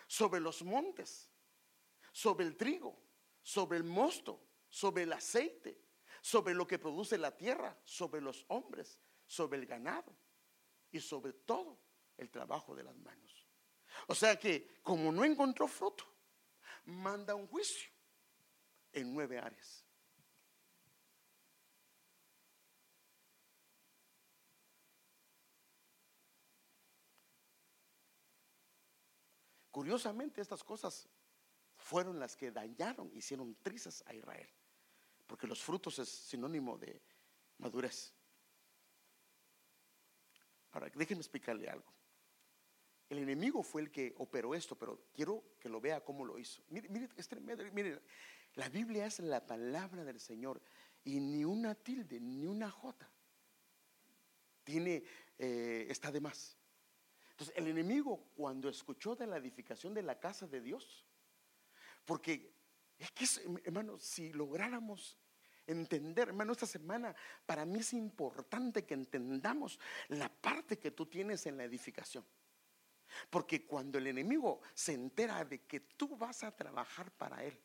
sobre los montes, sobre el trigo, sobre el mosto, sobre el aceite, sobre lo que produce la tierra, sobre los hombres, sobre el ganado y sobre todo el trabajo de las manos. O sea que como no encontró fruto, manda un juicio en nueve áreas. Curiosamente, estas cosas fueron las que dañaron, hicieron trizas a Israel, porque los frutos es sinónimo de madurez. Ahora, déjenme explicarle algo. El enemigo fue el que operó esto, pero quiero que lo vea cómo lo hizo. Mire, mire, la Biblia es la palabra del Señor y ni una tilde, ni una jota tiene, eh, está de más. Entonces, el enemigo cuando escuchó de la edificación de la casa de Dios, porque es que, hermano, si lográramos entender, hermano, esta semana para mí es importante que entendamos la parte que tú tienes en la edificación. Porque cuando el enemigo se entera de que tú vas a trabajar para él,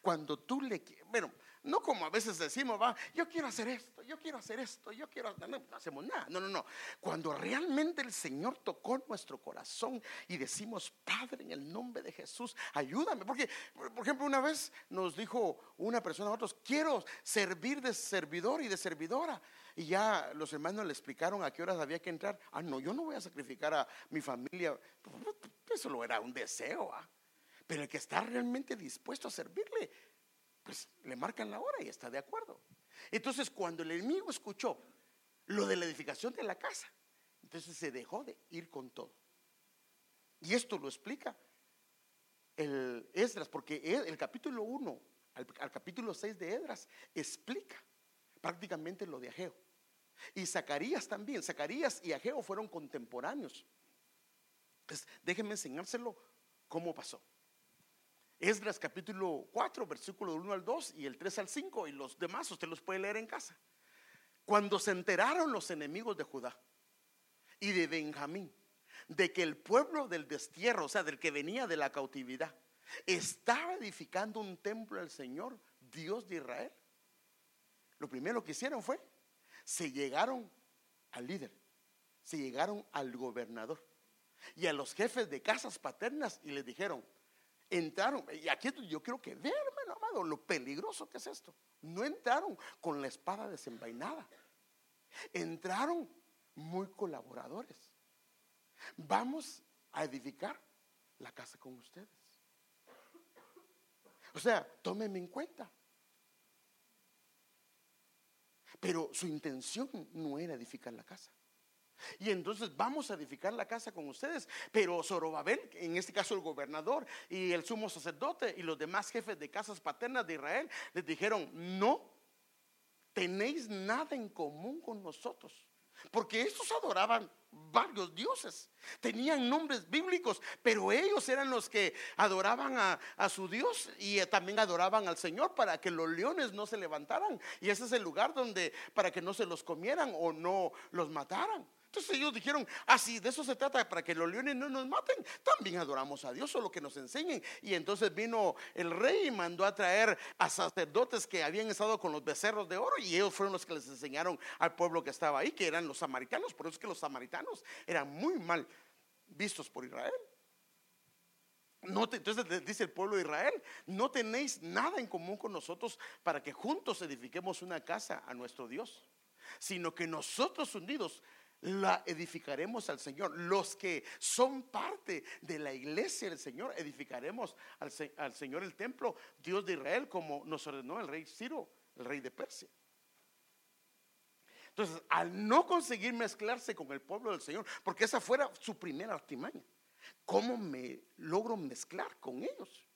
cuando tú le, bueno, no como a veces decimos, va, yo quiero hacer esto, yo quiero hacer esto, yo quiero, no, no hacemos nada. No, no, no. Cuando realmente el Señor tocó nuestro corazón y decimos, Padre, en el nombre de Jesús, ayúdame. Porque, por ejemplo, una vez nos dijo una persona a otros, quiero servir de servidor y de servidora. Y ya los hermanos le explicaron a qué horas había que entrar. Ah, no, yo no voy a sacrificar a mi familia. Eso lo era un deseo. ¿ah? Pero el que está realmente dispuesto a servirle, pues le marcan la hora y está de acuerdo. Entonces cuando el enemigo escuchó lo de la edificación de la casa, entonces se dejó de ir con todo. Y esto lo explica el Esdras, porque el capítulo 1 al, capítulo 6 de Esdras explica prácticamente lo de Ageo. Y Zacarías también, Zacarías y Ageo fueron contemporáneos. Entonces, déjenme enseñárselo cómo pasó. Esdras capítulo 4, versículo 1 al 2 y el 3 al 5 y los demás usted los puede leer en casa. Cuando se enteraron los enemigos de Judá y de Benjamín de que el pueblo del destierro, o sea, del que venía de la cautividad, estaba edificando un templo al Señor, Dios de Israel, lo primero que hicieron fue, se llegaron al líder, se llegaron al gobernador y a los jefes de casas paternas y les dijeron, entraron, y aquí yo quiero que vean, hermano amado, lo peligroso que es esto. No entraron con la espada desenvainada, entraron muy colaboradores. Vamos a edificar la casa con ustedes. O sea, tómenme en cuenta. Pero su intención no era edificar la casa. Y entonces vamos a edificar la casa con ustedes. Pero Zorobabel, en este caso el gobernador y el sumo sacerdote y los demás jefes de casas paternas de Israel, les dijeron, no tenéis nada en común con nosotros. Porque estos adoraban varios dioses, tenían nombres bíblicos, pero ellos eran los que adoraban a, a, su Dios y también adoraban al Señor para que los leones no se levantaran. Y ese es el lugar donde, para que no se los comieran o no los mataran. Entonces ellos dijeron, así ah, de eso se trata, para que los leones no nos maten, también adoramos a Dios, solo que nos enseñen. Y entonces vino el rey y mandó a traer a sacerdotes que habían estado con los becerros de oro y ellos fueron los que les enseñaron al pueblo que estaba ahí, que eran los samaritanos. Por eso es que los samaritanos eran muy mal vistos por Israel. No entonces dice el pueblo de Israel, no tenéis nada en común con nosotros para que juntos edifiquemos una casa a nuestro Dios, sino que nosotros unidos la edificaremos al Señor. Los que son parte de la iglesia del Señor, edificaremos al, Señor el templo, Dios de Israel, como nos ordenó el rey Ciro, el rey de Persia. Entonces, al no conseguir mezclarse con el pueblo del Señor, porque esa fuera su primera artimaña, ¿cómo me logro mezclar con ellos?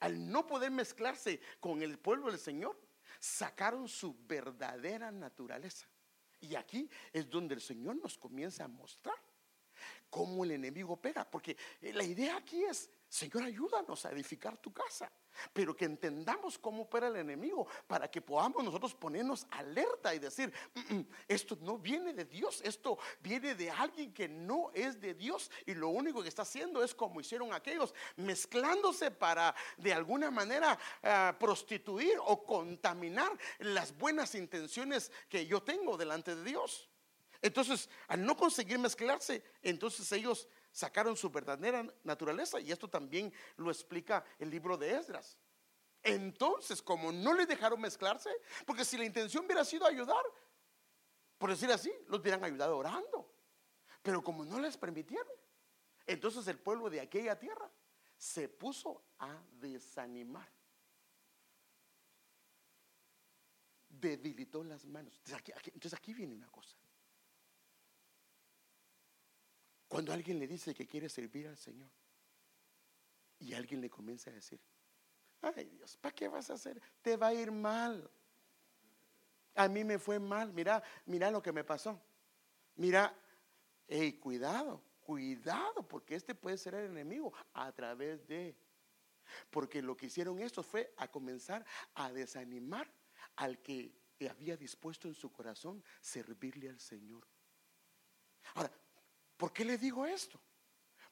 Al no poder mezclarse con el pueblo del Señor, sacaron su verdadera naturaleza. Y aquí es donde el Señor nos comienza a mostrar cómo el enemigo pega. Porque la idea aquí es, Señor, ayúdanos a edificar tu casa pero que entendamos cómo opera el enemigo para que podamos nosotros ponernos alerta y decir, mm, mm, esto no viene de Dios, esto viene de alguien que no es de Dios y lo único que está haciendo es como hicieron aquellos, mezclándose para de alguna manera ah, prostituir o contaminar las buenas intenciones que yo tengo delante de Dios. Entonces, al no conseguir mezclarse, entonces ellos sacaron su verdadera naturaleza y esto también lo explica el libro de Esdras. Entonces, como no le dejaron mezclarse, porque si la intención hubiera sido ayudar, por decir así, los hubieran ayudado orando. Pero como no les permitieron, entonces el pueblo de aquella tierra se puso a desanimar. Debilitó las manos. entonces aquí viene una cosa. Cuando alguien le dice que quiere servir al Señor y alguien le comienza a decir, ay Dios, ¿para qué vas a hacer? Te va a ir mal. A mí me fue mal, mira, mira lo que me pasó. Mira, hey, cuidado, cuidado, porque este puede ser el enemigo a través de... Porque lo que hicieron estos fue a comenzar a desanimar al que había dispuesto en su corazón servirle al Señor. Ahora, ¿Por qué le digo esto?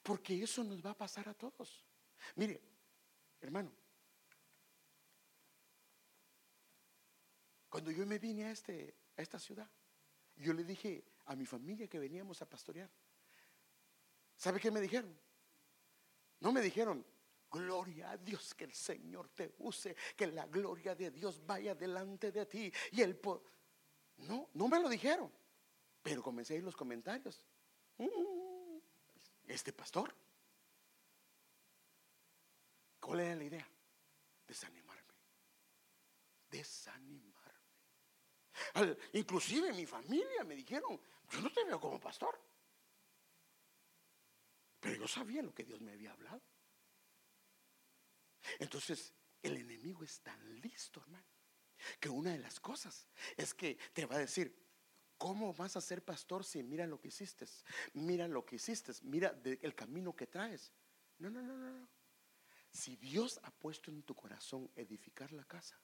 Porque eso nos va a pasar a todos. Mire, hermano, cuando yo me vine a, este, a esta ciudad, yo le dije a mi familia que veníamos a pastorear. ¿Sabe qué me dijeron? No me dijeron, gloria a Dios que el Señor te use, que la gloria de Dios vaya delante de ti y el No, no me lo dijeron, pero comencé a ir los comentarios. Mm, este pastor. ¿Cuál era la idea? Desanimarme. Desanimarme. inclusive mi familia me dijeron, yo no te veo como pastor. Pero yo sabía lo que Dios me había hablado. Entonces, el enemigo es tan listo, hermano, que una de las cosas es que te va a decir, ¿Cómo vas a ser pastor si mira lo que hiciste? Mira lo que hiciste, mira el camino que traes. No, no, no, no. Si Dios ha puesto en tu corazón edificar la casa,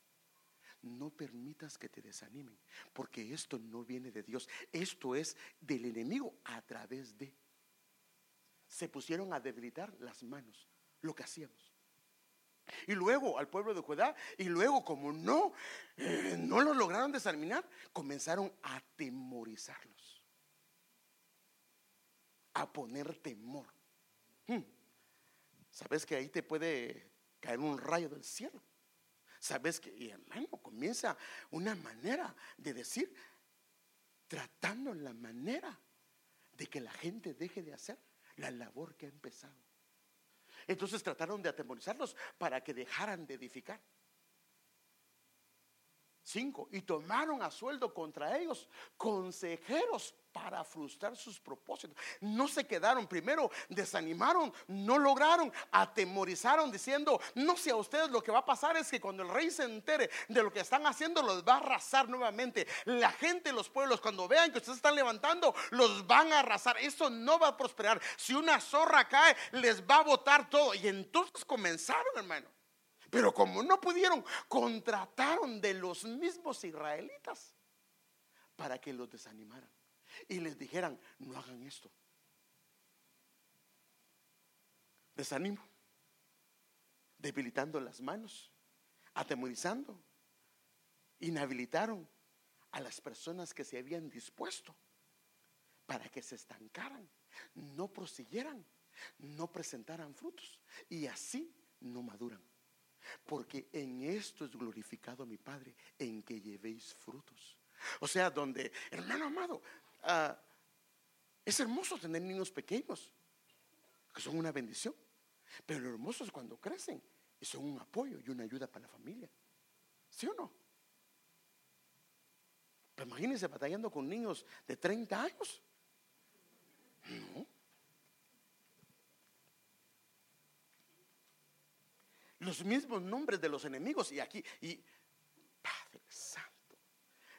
no permitas que te desanimen, porque esto no viene de Dios, esto es del enemigo a través de. Se pusieron a debilitar las manos, lo que hacíamos. Y luego al pueblo de Judá, y luego como no, eh, no lo lograron desanimar, comenzaron a temorizarlos, a poner temor. Hmm. Sabes que ahí te puede caer un rayo del cielo. Sabes que, y hermano, comienza una manera de decir, tratando la manera de que la gente deje de hacer la labor que ha empezado. Entonces trataron de atemorizarlos para que dejaran de edificar. Cinco, y tomaron a sueldo contra ellos consejeros para frustrar sus propósitos. No se quedaron, primero desanimaron, no lograron, atemorizaron diciendo, no sé a ustedes lo que va a pasar es que cuando el rey se entere de lo que están haciendo, los va a arrasar nuevamente. La gente, los pueblos, cuando vean que ustedes están levantando, los van a arrasar. Eso no va a prosperar. Si una zorra cae, les va a botar todo. Y entonces comenzaron, hermano. Pero como no pudieron, contrataron de los mismos israelitas para que los desanimaran y les dijeran, no hagan esto. Desánimo, debilitando las manos, atemorizando, inhabilitaron a las personas que se habían dispuesto para que se estancaran, no prosiguieran, no presentaran frutos y así no maduran. Porque en esto es glorificado mi Padre, en que llevéis frutos. O sea, donde, hermano amado, ah, Es hermoso tener niños pequeños, que son una bendición. Pero lo hermoso es cuando crecen y son un apoyo y una ayuda para la familia. ¿Sí o no? Pero imagínense batallando con niños de 30 años. No. Los mismos nombres de los enemigos y aquí, y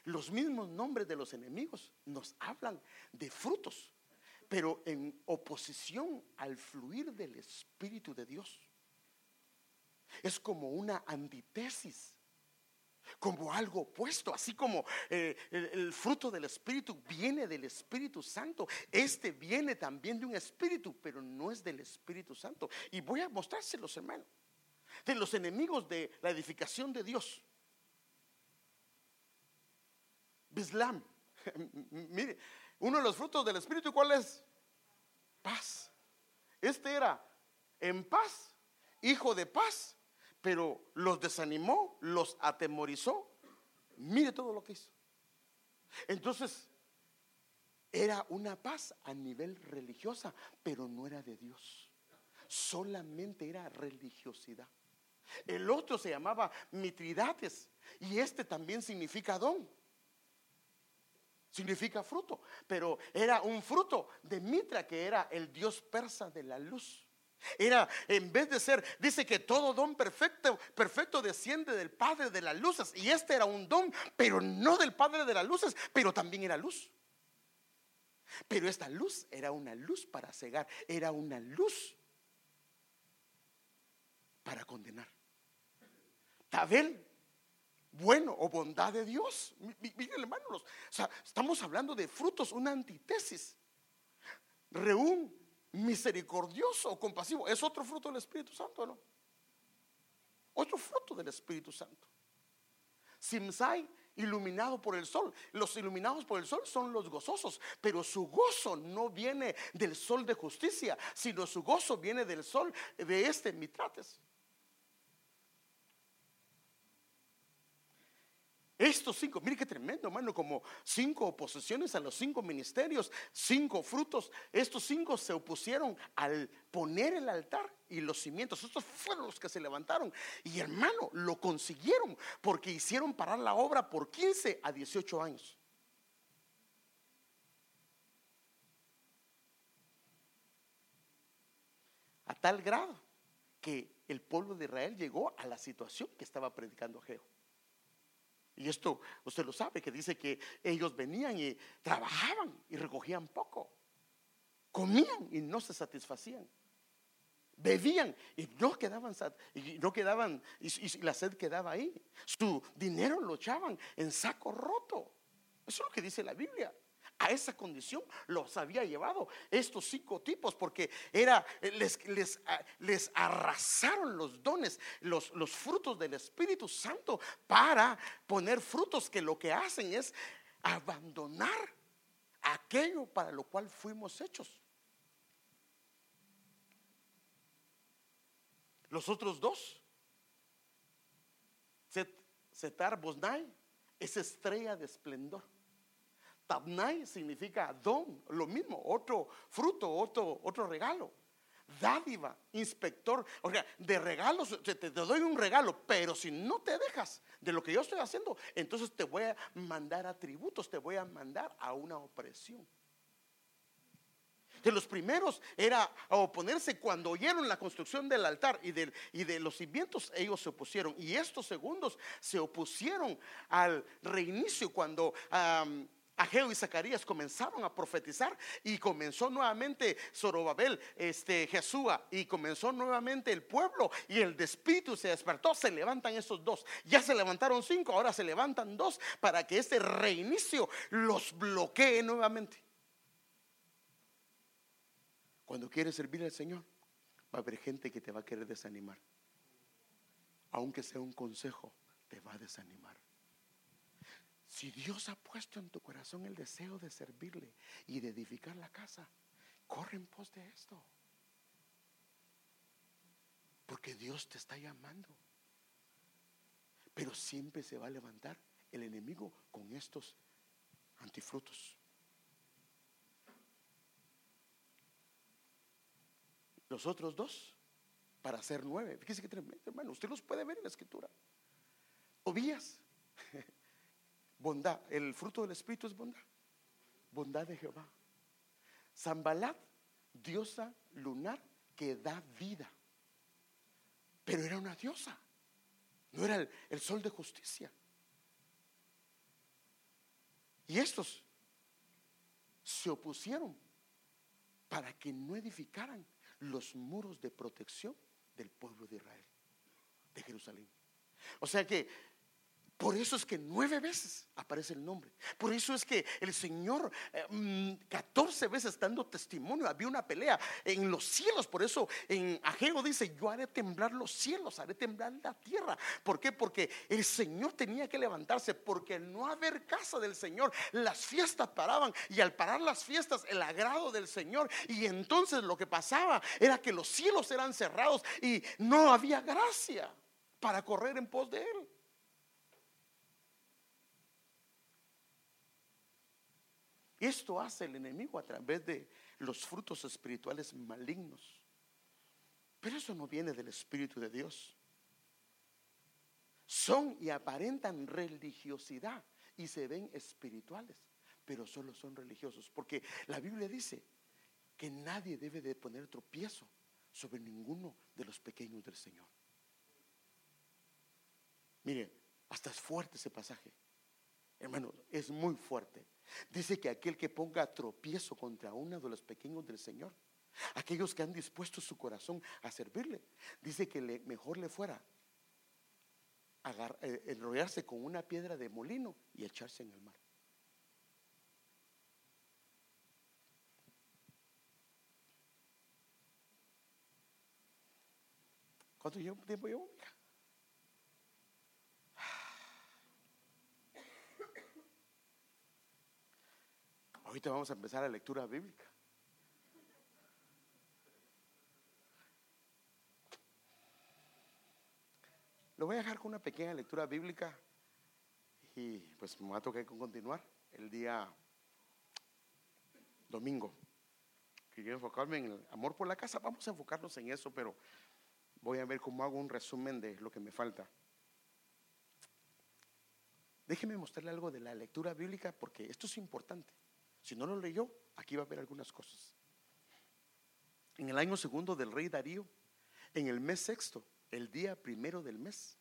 los mismos nombres de los enemigos nos hablan de frutos, pero en oposición al fluir del Espíritu de Dios. Es como una antitesis como algo opuesto, así como eh, el, fruto del Espíritu viene del Espíritu Santo, este viene también de un Espíritu, pero no es del Espíritu Santo. Y voy a mostrárselos, hermano, de los enemigos de la edificación de Dios. Bislam, mire, uno de los frutos del Espíritu, ¿cuál es? Paz. Este era en paz, hijo de paz pero los desanimó, los atemorizó. Mire todo lo que hizo. Entonces, era una paz a nivel religiosa, pero no era de Dios. Solamente era religiosidad. El otro se llamaba Mitridates y este también significa don. Significa fruto, pero era un fruto de Mitra que era el dios persa de la luz. Era, en vez de ser, dice que todo don perfecto, perfecto desciende del Padre de las luces. Y este era un don, pero no del Padre de las luces, pero también era luz. Pero esta luz era una luz para cegar, era una luz para condenar. Tabel, bueno o bondad de Dios. Miren, hermanos, o sea, estamos hablando de frutos, una antítesis. Reún, misericordioso compasivo. Es otro fruto del Espíritu Santo, ¿no? Otro fruto del Espíritu Santo. Simsai, iluminado por el sol. Los iluminados por el sol son los gozosos, pero su gozo no viene del sol de justicia, sino su gozo viene del sol de este Mitrates. Estos cinco, mire qué tremendo, hermano, como cinco oposiciones a los cinco ministerios, cinco frutos. Estos cinco se opusieron al poner el altar y los cimientos. Estos fueron los que se levantaron. Y hermano, lo consiguieron porque hicieron parar la obra por 15 a 18 años. A tal grado que el pueblo de Israel llegó a la situación que estaba predicando Geo. Y esto usted lo sabe, que dice que ellos venían y trabajaban y recogían poco. Comían y no se satisfacían. Bebían y no quedaban, y no quedaban, y, la sed quedaba ahí. Su dinero lo echaban en saco roto. Eso es lo que dice la Biblia a esa condición los había llevado estos cinco tipos porque era les, les, les arrasaron los dones, los, los frutos del Espíritu Santo para poner frutos que lo que hacen es abandonar aquello para lo cual fuimos hechos. Los otros dos, Setar Bosnai, es estrella de esplendor. Tabnai significa don, lo mismo, otro fruto, otro, otro regalo. Dádiva, inspector, o sea, de regalos, te, doy un regalo, pero si no te dejas de lo que yo estoy haciendo, entonces te voy a mandar atributos, te voy a mandar a una opresión. De los primeros era a oponerse cuando oyeron la construcción del altar y de, y de los cimientos, ellos se opusieron. Y estos segundos se opusieron al reinicio cuando Ageo y Zacarías comenzaron a profetizar y comenzó nuevamente Zorobabel, este Jesúa y comenzó nuevamente el pueblo y el espíritu se despertó, se levantan esos dos. Ya se levantaron cinco, ahora se levantan dos para que este reinicio los bloquee nuevamente. Cuando quieres servir al Señor, va a haber gente que te va a querer desanimar. Aunque sea un consejo, te va a desanimar. Si Dios ha puesto en tu corazón el deseo de servirle y de edificar la casa, corre en pos de esto. Porque Dios te está llamando. Pero siempre se va a levantar el enemigo con estos antifrutos. los otros dos para hacer nueve. Fíjese que tremendo, hermano. Usted los puede ver en la escritura. Obías, bondad. El fruto del Espíritu es bondad. Bondad de Jehová. Zambalat, diosa lunar que da vida. Pero era una diosa. No era el, el sol de justicia. Y estos se opusieron para que no edificaran los muros de protección del pueblo de Israel, de Jerusalén. O sea que por eso es que nueve veces aparece el nombre. Por eso es que el Señor, eh, mm, catorce veces dando testimonio, había una pelea en los cielos. Por eso en Ageo dice, yo haré temblar los cielos, haré temblar la tierra. ¿Por qué? Porque el Señor tenía que levantarse, porque al no haber casa del Señor, las fiestas paraban. Y al parar las fiestas, el agrado del Señor. Y entonces lo que pasaba era que los cielos eran cerrados y no había gracia para correr en pos de Él. Esto hace el enemigo a través de los frutos espirituales malignos. Pero eso no viene del Espíritu de Dios. Son y aparentan religiosidad y se ven espirituales, pero solo son religiosos. Porque la Biblia dice que nadie debe de poner tropiezo sobre ninguno de los pequeños del Señor. Mire, hasta es fuerte ese pasaje. Hermano, es muy fuerte. Dice que aquel que ponga tropiezo contra uno de los pequeños del Señor, aquellos que han dispuesto su corazón a servirle, dice que mejor le fuera eh, enrollarse con una piedra de molino y echarse en el mar. ¿Cuánto tiempo llevo? Ahorita vamos a empezar la lectura bíblica. Lo voy a dejar con una pequeña lectura bíblica y pues me va a tocar continuar el día domingo. Quiero enfocarme en el amor por la casa. Vamos a enfocarnos en eso, pero voy a ver cómo hago un resumen de lo que me falta. Déjeme mostrarle algo de la lectura bíblica porque esto es importante. Si no lo leyó, aquí va a ver algunas cosas. En el año segundo del rey Darío, en el mes sexto, el día primero del mes,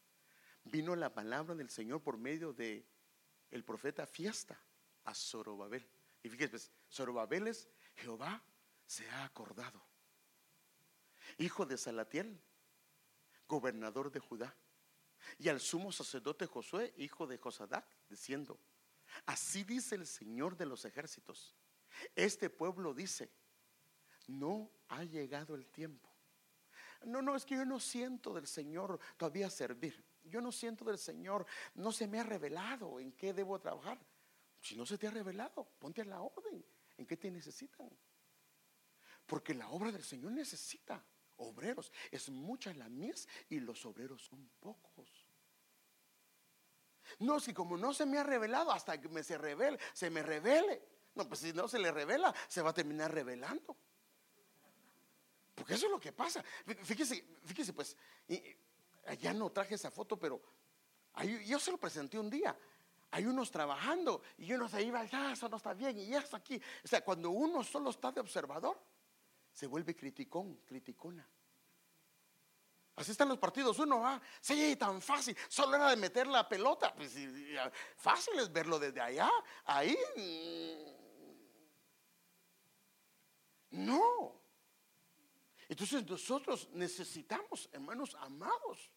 vino la palabra del Señor por medio de el profeta Fiesta a Zorobabel. Y fíjese, pues, Zorobabel es Jehová se ha acordado. Hijo de Salatiel, gobernador de Judá. Y al sumo sacerdote Josué, hijo de Josadac, diciendo, Así dice el Señor de los ejércitos. Este pueblo dice, no ha llegado el tiempo. No, no, es que yo no siento del Señor todavía servir. Yo no siento del Señor, no se me ha revelado en qué debo trabajar. Si no se te ha revelado, ponte a la orden. ¿En qué te necesitan? Porque la obra del Señor necesita obreros. Es mucha la mies y los obreros son pocos. No, si como no se me ha revelado, hasta que me se revele, se me revele. No, pues si no se le revela, se va a terminar revelando. Porque eso es lo que pasa. Fíjese, fíjese, pues, ya no traje esa foto, pero yo se lo presenté un día. Hay unos trabajando y uno se iba, ya, eso no está bien, y ya está aquí. O sea, cuando uno solo está de observador, se vuelve criticón, criticona. Así están los partidos. Uno va, sí, tan fácil. Solo era de meter la pelota. Pues, fácil es verlo desde allá. Ahí. No. Entonces nosotros necesitamos, hermanos amados,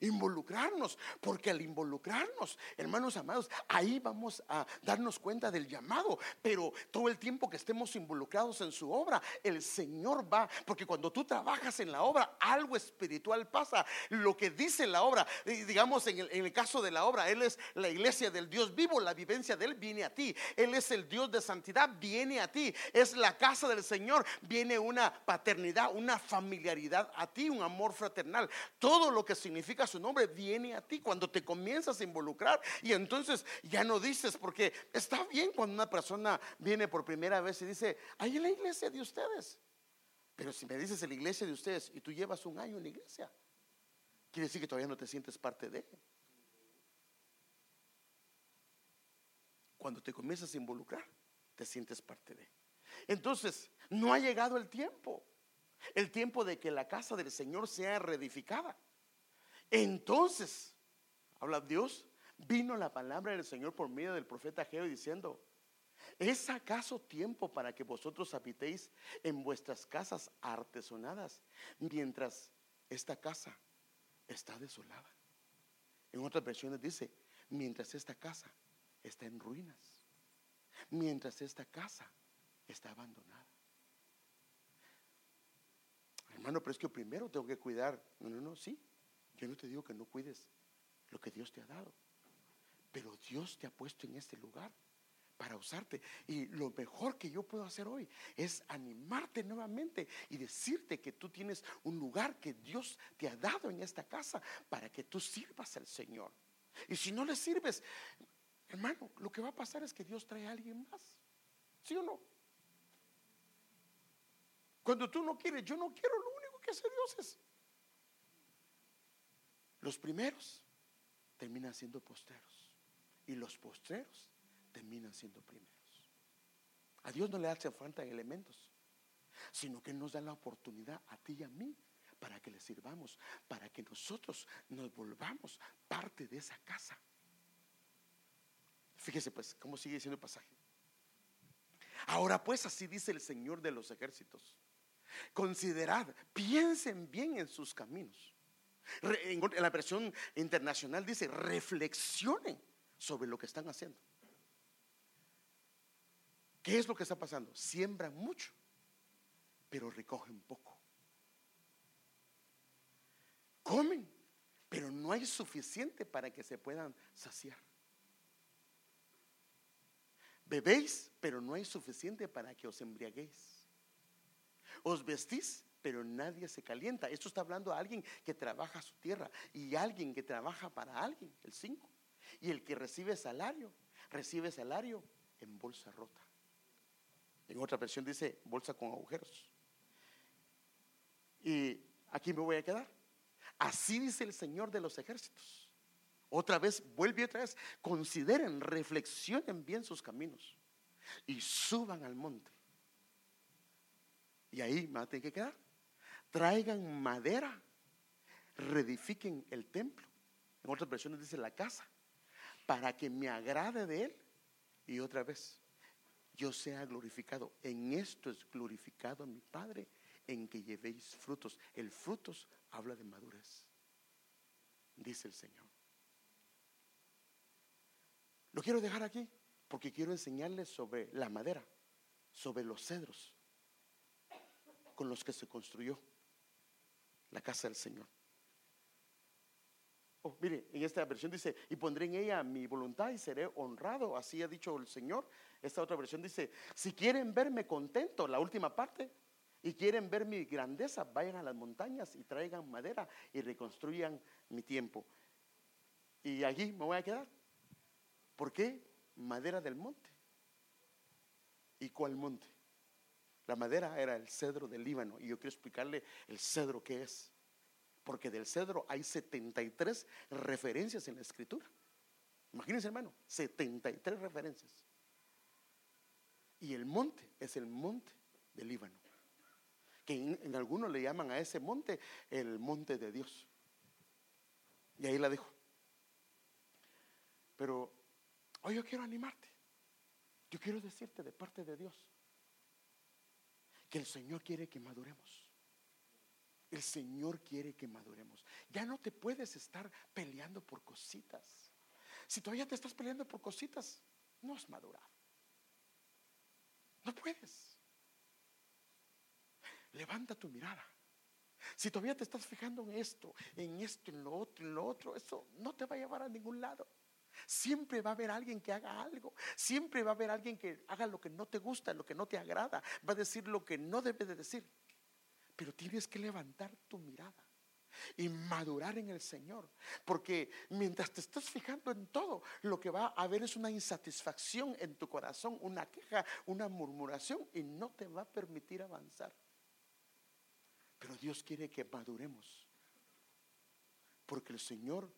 involucrarnos, porque al involucrarnos, hermanos amados, ahí vamos a darnos cuenta del llamado, pero todo el tiempo que estemos involucrados en su obra, el Señor va, porque cuando tú trabajas en la obra, algo espiritual pasa, lo que dice la obra, digamos en el, caso de la obra, Él es la iglesia del Dios vivo, la vivencia de Él viene a ti, Él es el Dios de santidad, viene a ti, es la casa del Señor, viene una paternidad, una familiaridad a ti, un amor fraternal, todo lo que significa su nombre viene a ti cuando te comienzas a involucrar y entonces ya no dices, porque está bien cuando una persona viene por primera vez y dice, ahí en la iglesia de ustedes. Pero si me dices en la iglesia de ustedes y tú llevas un año en la iglesia, quiere decir que todavía no te sientes parte de. Cuando te comienzas a involucrar, te sientes parte de. Entonces, no ha llegado el tiempo. El tiempo de que la casa del Señor sea reedificada. Entonces, habla Dios, vino la palabra del Señor por medio del profeta Geo diciendo, ¿Es acaso tiempo para que vosotros habitéis en vuestras casas artesonadas mientras esta casa está desolada? En otras versiones dice, mientras esta casa está en ruinas, mientras esta casa está abandonada. Hermano, pero es que primero tengo que cuidar. No, no, no, sí. Yo no te digo que no cuides lo que Dios te ha dado, pero Dios te ha puesto en este lugar para usarte. Y lo mejor que yo puedo hacer hoy es animarte nuevamente y decirte que tú tienes un lugar que Dios te ha dado en esta casa para que tú sirvas al Señor. Y si no le sirves, hermano, lo que va a pasar es que Dios trae a alguien más. ¿Sí o no? Cuando tú no quieres, yo no quiero, lo único que hace Dios es. Los primeros terminan siendo posteros. Y los postreros terminan siendo primeros. A Dios no le hace falta elementos, sino que nos da la oportunidad a ti y a mí para que le sirvamos, para que nosotros nos volvamos parte de esa casa. Fíjese pues cómo sigue diciendo el pasaje. Ahora pues así dice el Señor de los ejércitos. Considerad, piensen bien en sus caminos. En la versión internacional dice, reflexionen sobre lo que están haciendo. ¿Qué es lo que está pasando? Siembran mucho, pero recogen poco. Comen, pero no hay suficiente para que se puedan saciar. Bebéis, pero no hay suficiente para que os embriaguéis. Os vestís, pero nadie se calienta. Esto está hablando a alguien que trabaja su tierra y alguien que trabaja para alguien, el 5. Y el que recibe salario, recibe salario en bolsa rota. En otra versión dice bolsa con agujeros. Y aquí me voy a quedar. Así dice el Señor de los ejércitos. Otra vez, vuelve otra vez. Consideren, reflexionen bien sus caminos y suban al monte. Y ahí me va que quedar. Traigan madera, reedifiquen el templo. En otras versiones dice la casa, para que me agrade de él. Y otra vez, yo sea glorificado. En esto es glorificado mi Padre, en que llevéis frutos. El frutos habla de madurez, dice el Señor. Lo quiero dejar aquí porque quiero enseñarles sobre la madera, sobre los cedros con los que se construyó la casa del Señor. Oh, mire, en esta versión dice, y pondré en ella mi voluntad y seré honrado, así ha dicho el Señor. Esta otra versión dice, si quieren verme contento, la última parte, y quieren ver mi grandeza, vayan a las montañas y traigan madera y reconstruyan mi tiempo. Y allí me voy a quedar. ¿Por qué? Madera del monte. ¿Y cuál monte? La madera era el cedro del Líbano. Y yo quiero explicarle el cedro que es porque del cedro hay 73 referencias en la escritura. Imagínense, hermano, 73 referencias. Y el monte es el monte del Líbano, que en, algunos le llaman a ese monte el monte de Dios. Y ahí la dejo. Pero hoy yo quiero animarte. Yo quiero decirte de parte de Dios que el Señor quiere que maduremos. El Señor quiere que maduremos. Ya no te puedes estar peleando por cositas. Si todavía te estás peleando por cositas, no has madurado. No puedes. Levanta tu mirada. Si todavía te estás fijando en esto, en esto, en lo otro, en lo otro, eso no te va a llevar a ningún lado. Siempre va a haber alguien que haga algo. Siempre va a haber alguien que haga lo que no te gusta, lo que no te agrada. Va a decir lo que no debe de decir. Pero tienes que levantar tu mirada y madurar en el Señor. Porque mientras te estás fijando en todo, lo que va a haber es una insatisfacción en tu corazón, una queja, una murmuración y no te va a permitir avanzar. Pero Dios quiere que maduremos. Porque el Señor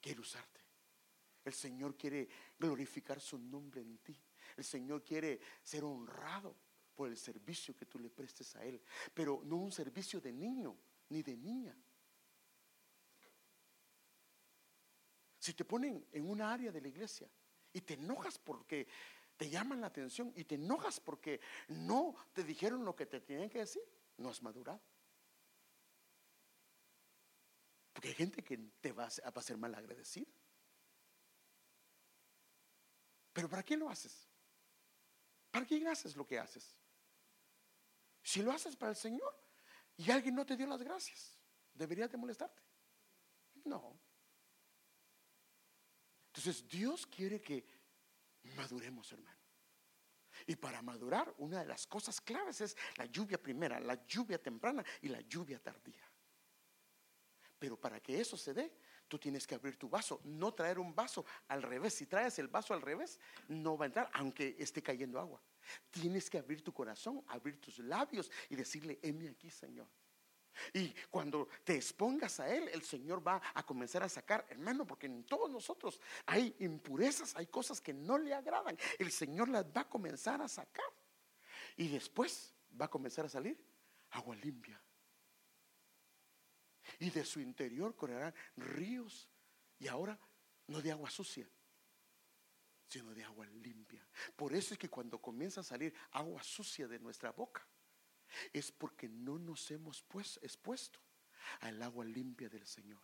quiere usarte. El Señor quiere glorificar su nombre en ti. El Señor quiere ser honrado por el servicio que tú le prestes a Él. Pero no un servicio de niño ni de niña. Si te ponen en una área de la iglesia y te enojas porque te llaman la atención y te enojas porque no te dijeron lo que te tienen que decir, no has madurado. Porque hay gente que te va a ser mal agradecida. Pero ¿para quién lo haces? ¿Para quién haces lo que haces? Si lo haces para el Señor y alguien no te dio las gracias, ¿debería de molestarte? No. Entonces Dios quiere que maduremos, hermano. Y para madurar, una de las cosas claves es la lluvia primera, la lluvia temprana y la lluvia tardía. Pero para que eso se dé, tú tienes que abrir tu vaso, no traer un vaso al revés. Si traes el vaso al revés, no va a entrar, aunque esté cayendo agua. Tienes que abrir tu corazón, abrir tus labios y decirle, heme aquí, Señor. Y cuando te expongas a Él, el Señor va a comenzar a sacar, hermano, porque en todos nosotros hay impurezas, hay cosas que no le agradan. El Señor las va a comenzar a sacar. Y después va a comenzar a salir agua limpia. Y de su interior correrán ríos. Y ahora no de agua sucia, sino de agua limpia. Por eso es que cuando comienza a salir agua sucia de nuestra boca, es porque no nos hemos pues, expuesto al agua limpia del Señor.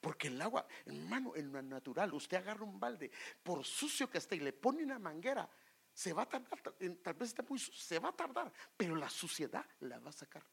Porque el agua, hermano, en lo natural, usted agarra un balde, por sucio que esté, y le pone una manguera, se va a tardar, tal vez esté muy sucio, se va a tardar, pero la suciedad la va a sacar.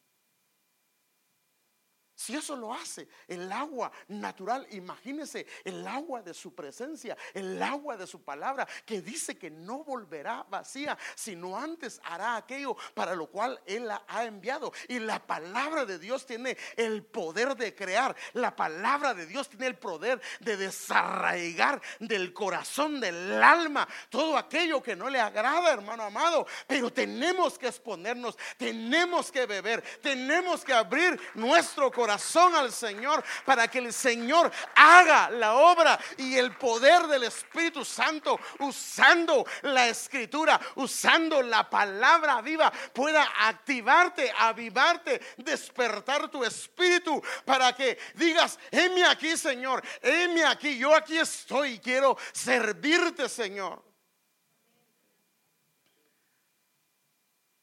Si eso lo hace el agua natural, imagínese el agua de su presencia, el agua de su palabra, que dice que no volverá vacía, sino antes hará aquello para lo cual Él la ha enviado. Y la palabra de Dios tiene el poder de crear, la palabra de Dios tiene el poder de desarraigar del corazón, del alma, todo aquello que no le agrada, hermano amado. Pero tenemos que exponernos, tenemos que beber, tenemos que abrir nuestro corazón al Señor para que el Señor haga la obra y el poder del Espíritu Santo usando la escritura, usando la palabra viva, pueda activarte, avivarte, despertar tu espíritu para que digas, heme aquí Señor, heme aquí, yo aquí estoy, quiero servirte Señor.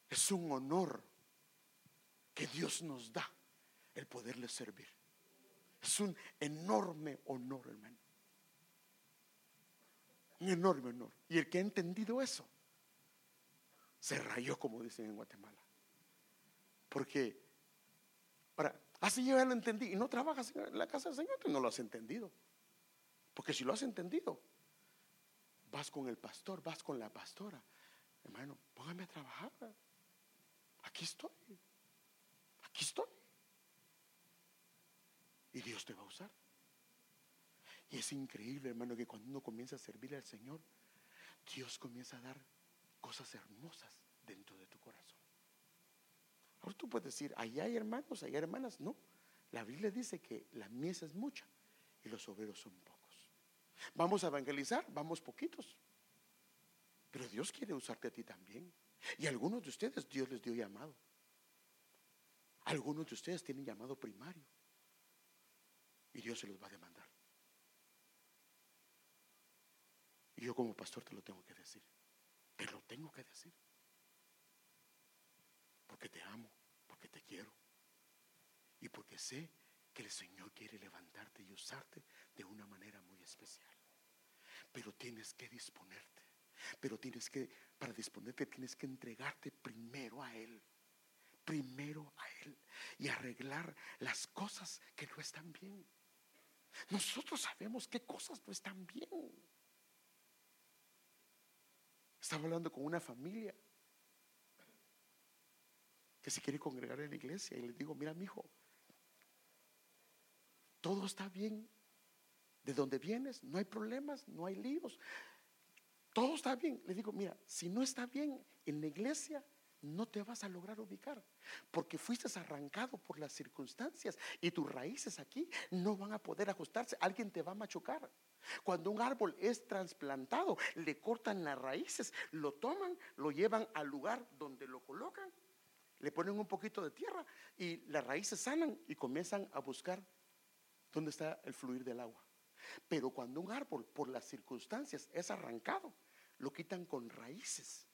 Es un honor que Dios nos da el poderle servir. Es un enorme honor, hermano. Un enorme honor. Y el que ha entendido eso, se rayó, como dicen en Guatemala. Porque, para, así yo ya lo entendí. Y no trabajas en la casa del Señor, tú no lo has entendido. Porque si lo has entendido, vas con el pastor, vas con la pastora. Hermano, póngame a trabajar. Aquí estoy. Aquí estoy. Y Dios te va a usar. Y es increíble, hermano, que cuando uno comienza a servirle al Señor, Dios comienza a dar cosas hermosas dentro de tu corazón. Ahora tú puedes decir, ahí hay hermanos, ahí hay hermanas. No, la Biblia dice que la mies es mucha y los obreros son pocos. Vamos a evangelizar, vamos poquitos. Pero Dios quiere usarte a ti también. Y algunos de ustedes Dios les dio llamado. Algunos de ustedes tienen llamado primario. Y Dios se los va a demandar. Y yo como pastor te lo tengo que decir. Te lo tengo que decir. Porque te amo, porque te quiero. Y porque sé que el Señor quiere levantarte y usarte de una manera muy especial. Pero tienes que disponerte. Pero tienes que, para disponerte, tienes que entregarte primero a Él. Primero a Él. Y arreglar las cosas que no están bien. Nosotros sabemos qué cosas no están bien. Estaba hablando con una familia que se quiere congregar en la iglesia y le digo, mira, mi hijo, todo está bien. De donde vienes, no hay problemas, no hay líos. Todo está bien. Le digo, mira, si no está bien en la iglesia, no te vas a lograr ubicar, porque fuiste arrancado por las circunstancias y tus raíces aquí no van a poder ajustarse, alguien te va a machucar. Cuando un árbol es trasplantado, le cortan las raíces, lo toman, lo llevan al lugar donde lo colocan, le ponen un poquito de tierra y las raíces sanan y comienzan a buscar dónde está el fluir del agua. Pero cuando un árbol por las circunstancias es arrancado, lo quitan con raíces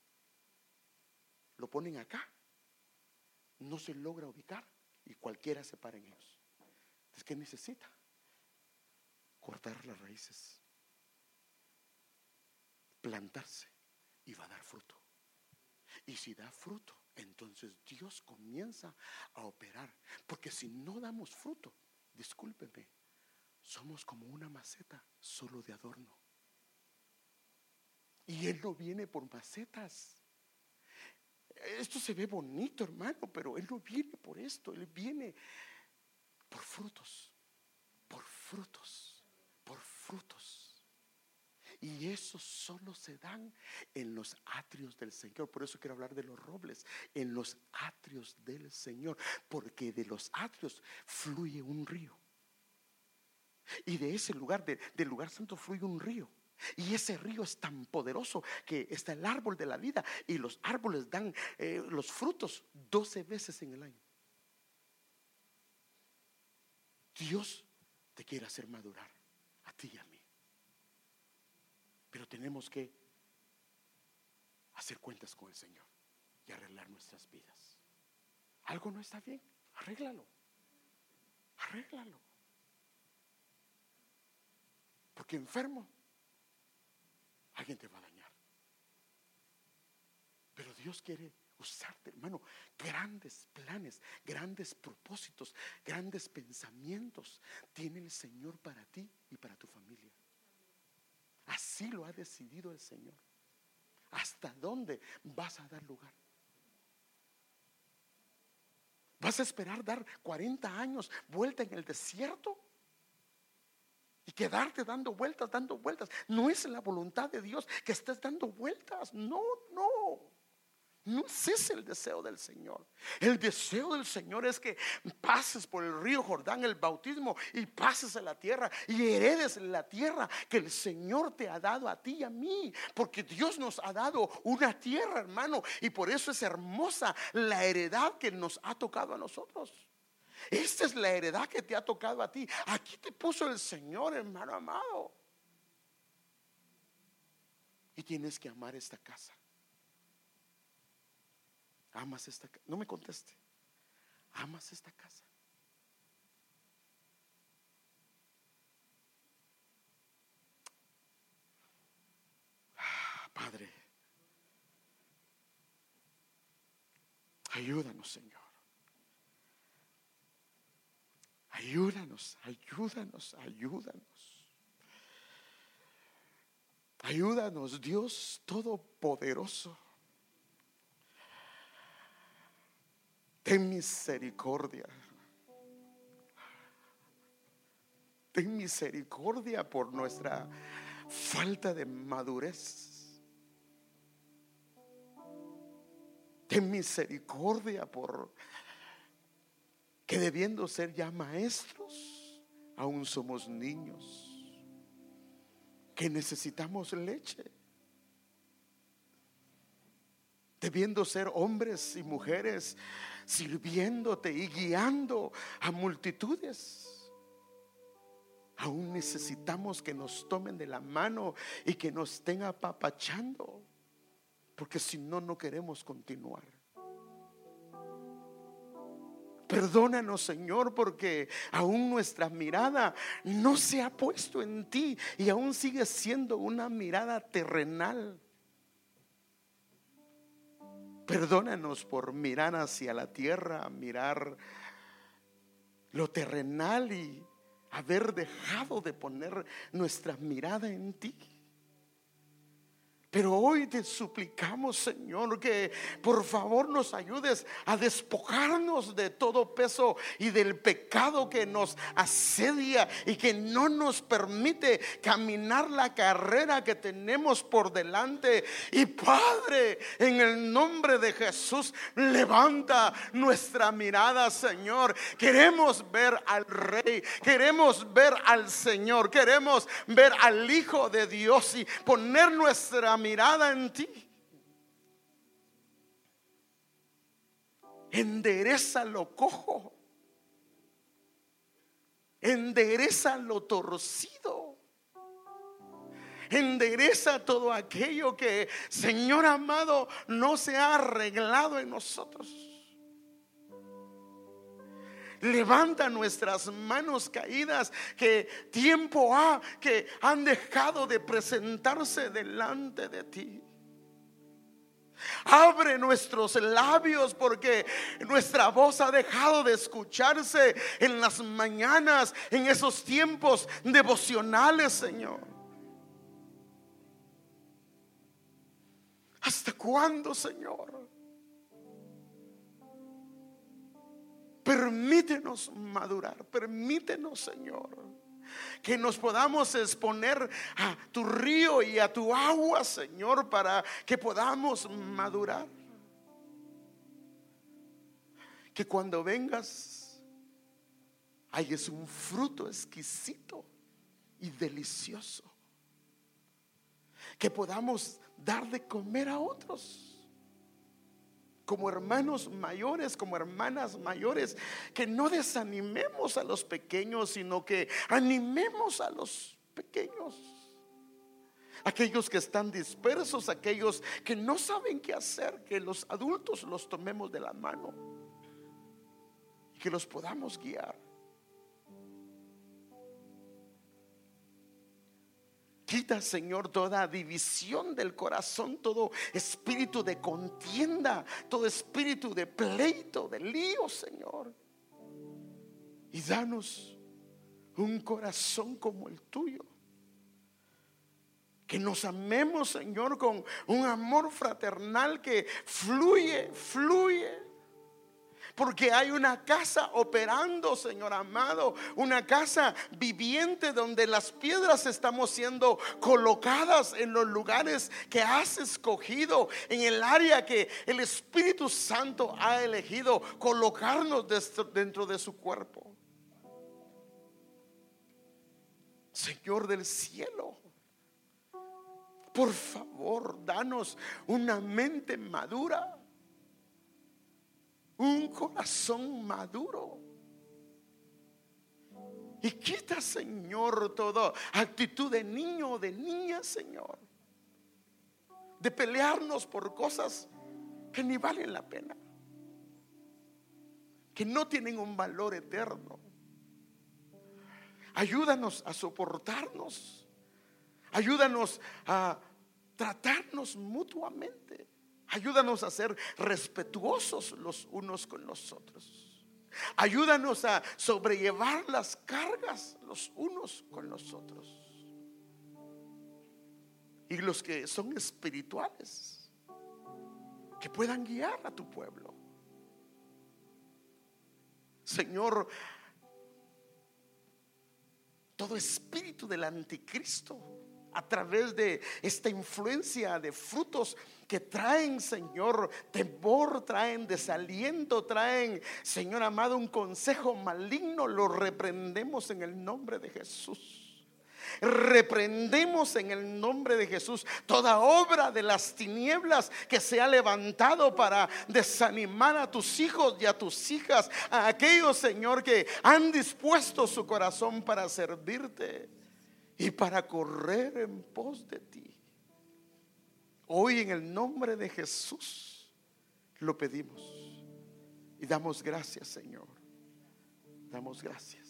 lo ponen acá, no se logra ubicar y cualquiera se para en ellos. Entonces, ¿qué necesita? Cortar las raíces, plantarse y va a dar fruto. Y si da fruto, entonces Dios comienza a operar. Porque si no damos fruto, discúlpeme, somos como una maceta solo de adorno. Y Él no viene por macetas esto se ve bonito, hermano, pero Él no viene por esto, Él viene por frutos, por frutos, por frutos. Y eso solo se dan en los atrios del Señor. Por eso quiero hablar de los robles, en los atrios del Señor, porque de los atrios fluye un río. Y de ese lugar, del lugar santo, fluye un río. Y ese río es tan poderoso que está el árbol de la vida y los árboles dan eh, los frutos 12 veces en el año. Dios te quiere hacer madurar a ti y a mí. Pero tenemos que hacer cuentas con el Señor y arreglar nuestras vidas. Algo no está bien, arréglalo. Arréglalo. Porque enfermo alguien te va a dañar. Pero Dios quiere usarte, hermano, grandes planes, grandes propósitos, grandes pensamientos tiene el Señor para ti y para tu familia. Así lo ha decidido el Señor. ¿Hasta dónde vas a dar lugar? ¿Vas a esperar dar 40 años vuelta en el desierto? Y quedarte dando vueltas, dando vueltas. No es la voluntad de Dios que estés dando vueltas. No, no. No es el deseo del Señor. El deseo del Señor es que pases por el río Jordán, el bautismo, y pases a la tierra y heredes la tierra que el Señor te ha dado a ti y a mí. Porque Dios nos ha dado una tierra, hermano, y por eso es hermosa la heredad que nos ha tocado a nosotros. Esta es la heredad que te ha tocado a ti. Aquí te puso el Señor, hermano amado. Y tienes que amar esta casa. Amas esta casa. No me conteste. Amas esta casa. Ah, Padre, ayúdanos, Señor. Ayúdanos, ayúdanos, ayúdanos. Ayúdanos, Dios Todopoderoso. Ten misericordia. Ten misericordia por nuestra falta de madurez. Ten misericordia por que debiendo ser ya maestros, aún somos niños, que necesitamos leche. Debiendo ser hombres y mujeres sirviéndote y guiando a multitudes. Aún necesitamos que nos tomen de la mano y que nos estén apapachando, porque si no, no queremos continuar. Perdónanos, Señor, porque aún nuestra mirada no se ha puesto en ti y aún sigue siendo una mirada terrenal. Perdónanos por mirar hacia la tierra, mirar lo terrenal y haber dejado de poner nuestra mirada en ti. Pero hoy te suplicamos, Señor, que por favor nos ayudes a despojarnos de todo peso y del pecado que nos asedia y que no nos permite caminar la carrera que tenemos por delante. Y Padre, en el nombre de Jesús, levanta nuestra mirada, Señor. Queremos ver al Rey, queremos ver al Señor, queremos ver al Hijo de Dios y poner nuestra mirada en ti. Endereza lo cojo. Endereza lo torcido. Endereza todo aquello que, Señor amado, no se ha arreglado en nosotros. Levanta nuestras manos caídas que tiempo ha que han dejado de presentarse delante de ti. Abre nuestros labios porque nuestra voz ha dejado de escucharse en las mañanas, en esos tiempos devocionales, Señor. ¿Hasta cuándo, Señor? Permítenos madurar, permítenos, Señor, que nos podamos exponer a tu río y a tu agua, Señor, para que podamos madurar. Que cuando vengas, hayas un fruto exquisito y delicioso. Que podamos dar de comer a otros como hermanos mayores, como hermanas mayores, que no desanimemos a los pequeños, sino que animemos a los pequeños. Aquellos que están dispersos, aquellos que no saben qué hacer, que los adultos los tomemos de la mano y que los podamos guiar. Quita, Señor, toda división del corazón, todo espíritu de contienda, todo espíritu de pleito, de lío, Señor. Y danos un corazón como el tuyo. Que nos amemos, Señor, con un amor fraternal que fluye, fluye porque hay una casa operando, Señor amado, una casa viviente donde las piedras estamos siendo colocadas en los lugares que has escogido, en el área que el Espíritu Santo ha elegido colocarnos dentro de su cuerpo. Señor del cielo, por favor, danos una mente madura un corazón maduro. Y quita, Señor, todo actitud de niño o de niña, Señor. De pelearnos por cosas que ni valen la pena. Que no tienen un valor eterno. Ayúdanos a soportarnos. Ayúdanos a tratarnos mutuamente. Ayúdanos a ser respetuosos los unos con los otros. Ayúdanos a sobrellevar las cargas los unos con los otros. Y los que son espirituales, que puedan guiar a tu pueblo. Señor, todo espíritu del anticristo a través de esta influencia de frutos que traen, Señor, temor, traen desaliento, traen, Señor amado, un consejo maligno, lo reprendemos en el nombre de Jesús. Reprendemos en el nombre de Jesús toda obra de las tinieblas que se ha levantado para desanimar a tus hijos y a tus hijas, a aquellos, Señor, que han dispuesto su corazón para servirte y para correr en pos de ti. Hoy en el nombre de Jesús lo pedimos y damos gracias, Señor. Damos gracias.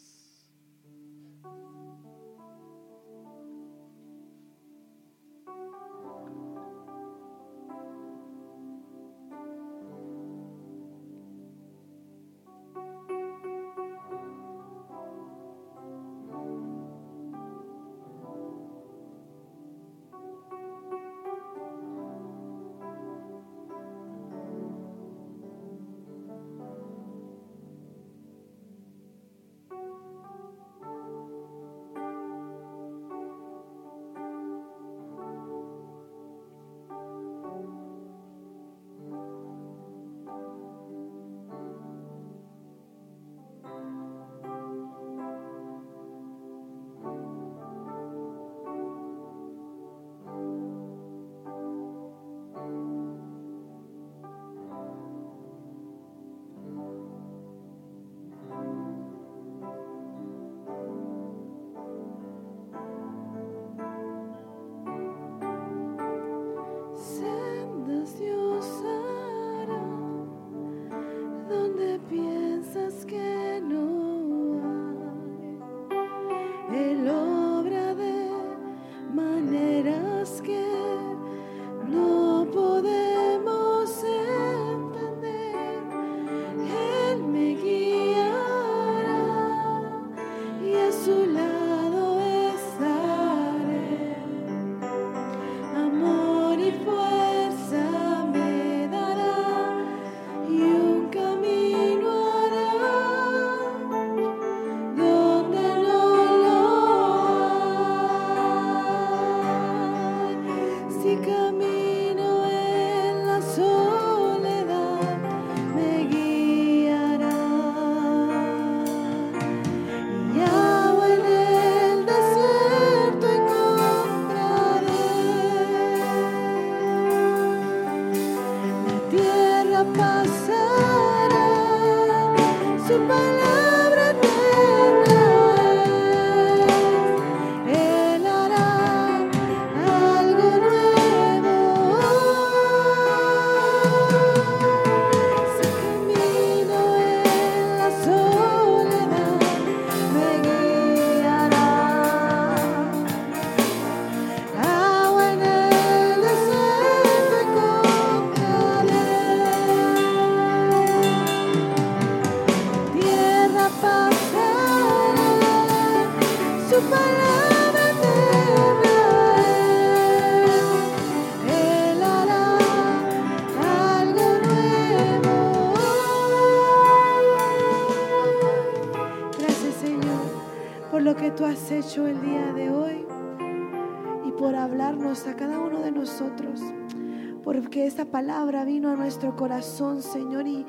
Palabra vino a nuestro corazón, Señor, y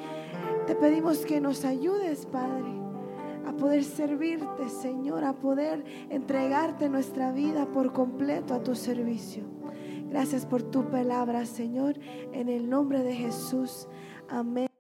te pedimos que nos ayudes, Padre, a poder servirte, Señor, a poder entregarte nuestra vida por completo a tu servicio. Gracias por tu palabra, Señor, en el nombre de Jesús. Amén.